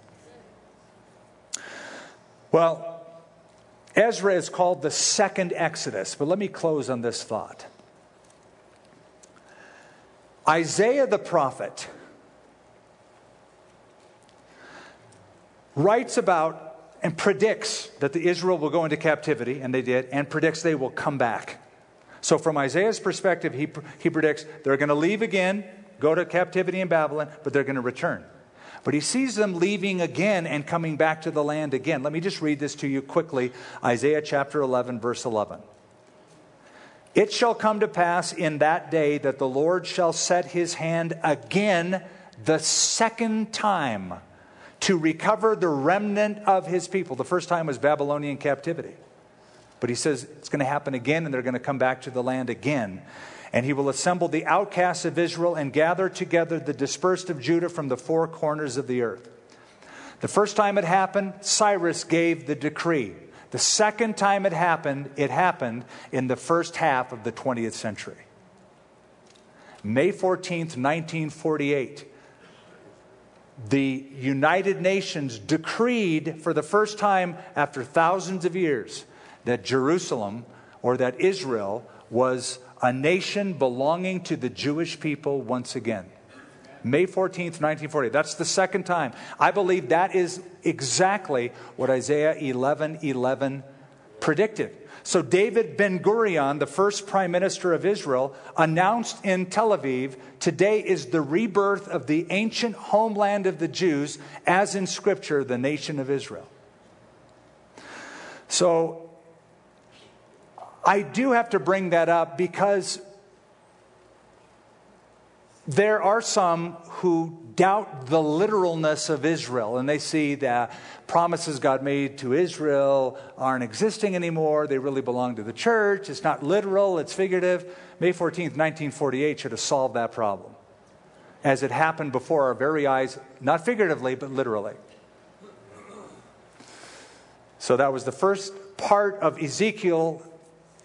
Well, Ezra is called the second Exodus, but let me close on this thought. Isaiah the prophet writes about and predicts that the Israel will go into captivity, and they did, and predicts they will come back. So, from Isaiah's perspective, he, he predicts they're going to leave again, go to captivity in Babylon, but they're going to return. But he sees them leaving again and coming back to the land again. Let me just read this to you quickly Isaiah chapter 11, verse 11. It shall come to pass in that day that the Lord shall set his hand again the second time to recover the remnant of his people. The first time was Babylonian captivity. But he says it's going to happen again and they're going to come back to the land again. And he will assemble the outcasts of Israel and gather together the dispersed of Judah from the four corners of the earth. The first time it happened, Cyrus gave the decree. The second time it happened, it happened in the first half of the 20th century. May 14th, 1948, the United Nations decreed for the first time after thousands of years that Jerusalem or that Israel was a nation belonging to the Jewish people once again. May 14th, 1940. That's the second time. I believe that is exactly what Isaiah 11 11 predicted. So, David Ben Gurion, the first prime minister of Israel, announced in Tel Aviv today is the rebirth of the ancient homeland of the Jews, as in Scripture, the nation of Israel. So, I do have to bring that up because there are some who doubt the literalness of Israel and they see that promises God made to Israel aren't existing anymore. They really belong to the church. It's not literal, it's figurative. May 14th, 1948 should have solved that problem as it happened before our very eyes, not figuratively, but literally. So that was the first part of Ezekiel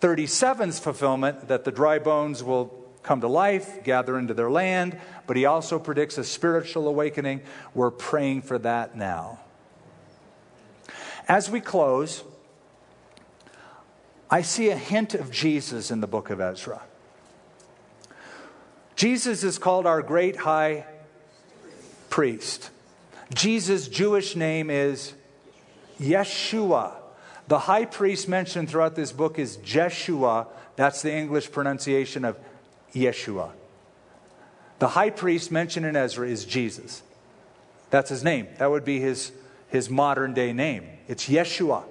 37's fulfillment that the dry bones will come to life, gather into their land, but he also predicts a spiritual awakening. We're praying for that now. As we close, I see a hint of Jesus in the book of Ezra. Jesus is called our great high priest. Jesus' Jewish name is Yeshua. The high priest mentioned throughout this book is Jeshua. That's the English pronunciation of Yeshua. The high priest mentioned in Ezra is Jesus. That's his name. That would be his, his modern day name. It's Yeshua.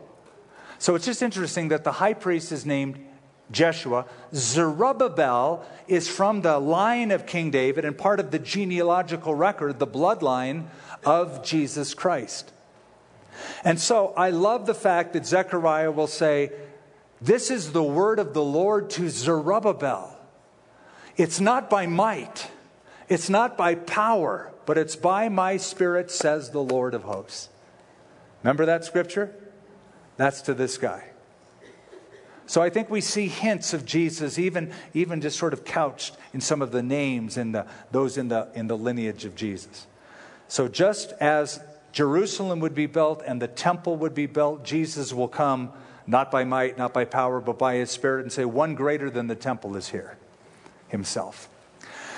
So it's just interesting that the high priest is named Jeshua. Zerubbabel is from the line of King David and part of the genealogical record, the bloodline of Jesus Christ. And so I love the fact that Zechariah will say, This is the word of the Lord to Zerubbabel. It's not by might, it's not by power, but it's by my spirit, says the Lord of hosts. Remember that scripture? That's to this guy. So I think we see hints of Jesus, even, even just sort of couched in some of the names in the, those in the, in the lineage of Jesus. So just as Jerusalem would be built and the temple would be built. Jesus will come not by might, not by power, but by his spirit and say, One greater than the temple is here himself.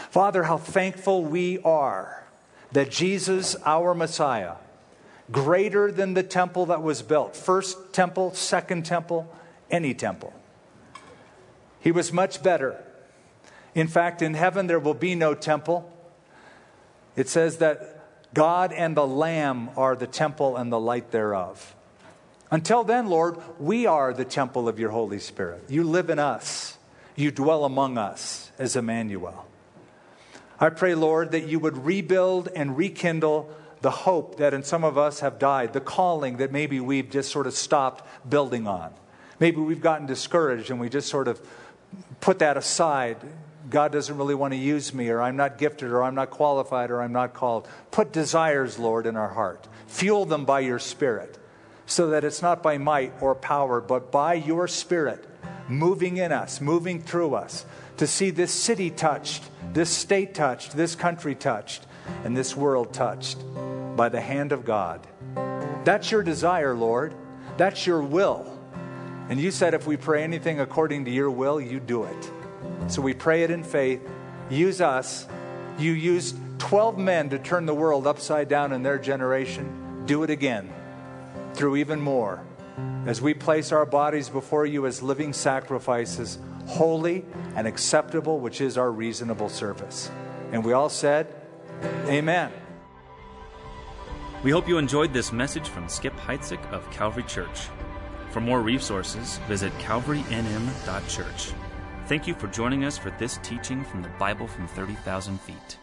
Father, how thankful we are that Jesus, our Messiah, greater than the temple that was built first temple, second temple, any temple. He was much better. In fact, in heaven there will be no temple. It says that God and the Lamb are the temple and the light thereof. Until then, Lord, we are the temple of your Holy Spirit. You live in us, you dwell among us as Emmanuel. I pray, Lord, that you would rebuild and rekindle the hope that in some of us have died, the calling that maybe we've just sort of stopped building on. Maybe we've gotten discouraged and we just sort of put that aside God doesn't really want to use me, or I'm not gifted, or I'm not qualified, or I'm not called. Put desires, Lord, in our heart. Fuel them by your Spirit, so that it's not by might or power, but by your Spirit moving in us, moving through us, to see this city touched, this state touched, this country touched, and this world touched by the hand of God. That's your desire, Lord. That's your will. And you said if we pray anything according to your will, you do it. So we pray it in faith. Use us. You used 12 men to turn the world upside down in their generation. Do it again through even more as we place our bodies before you as living sacrifices, holy and acceptable, which is our reasonable service. And we all said, Amen. We hope you enjoyed this message from Skip Heitzig of Calvary Church. For more resources, visit calvarynm.church. Thank you for joining us for this teaching from the Bible from 30,000 feet.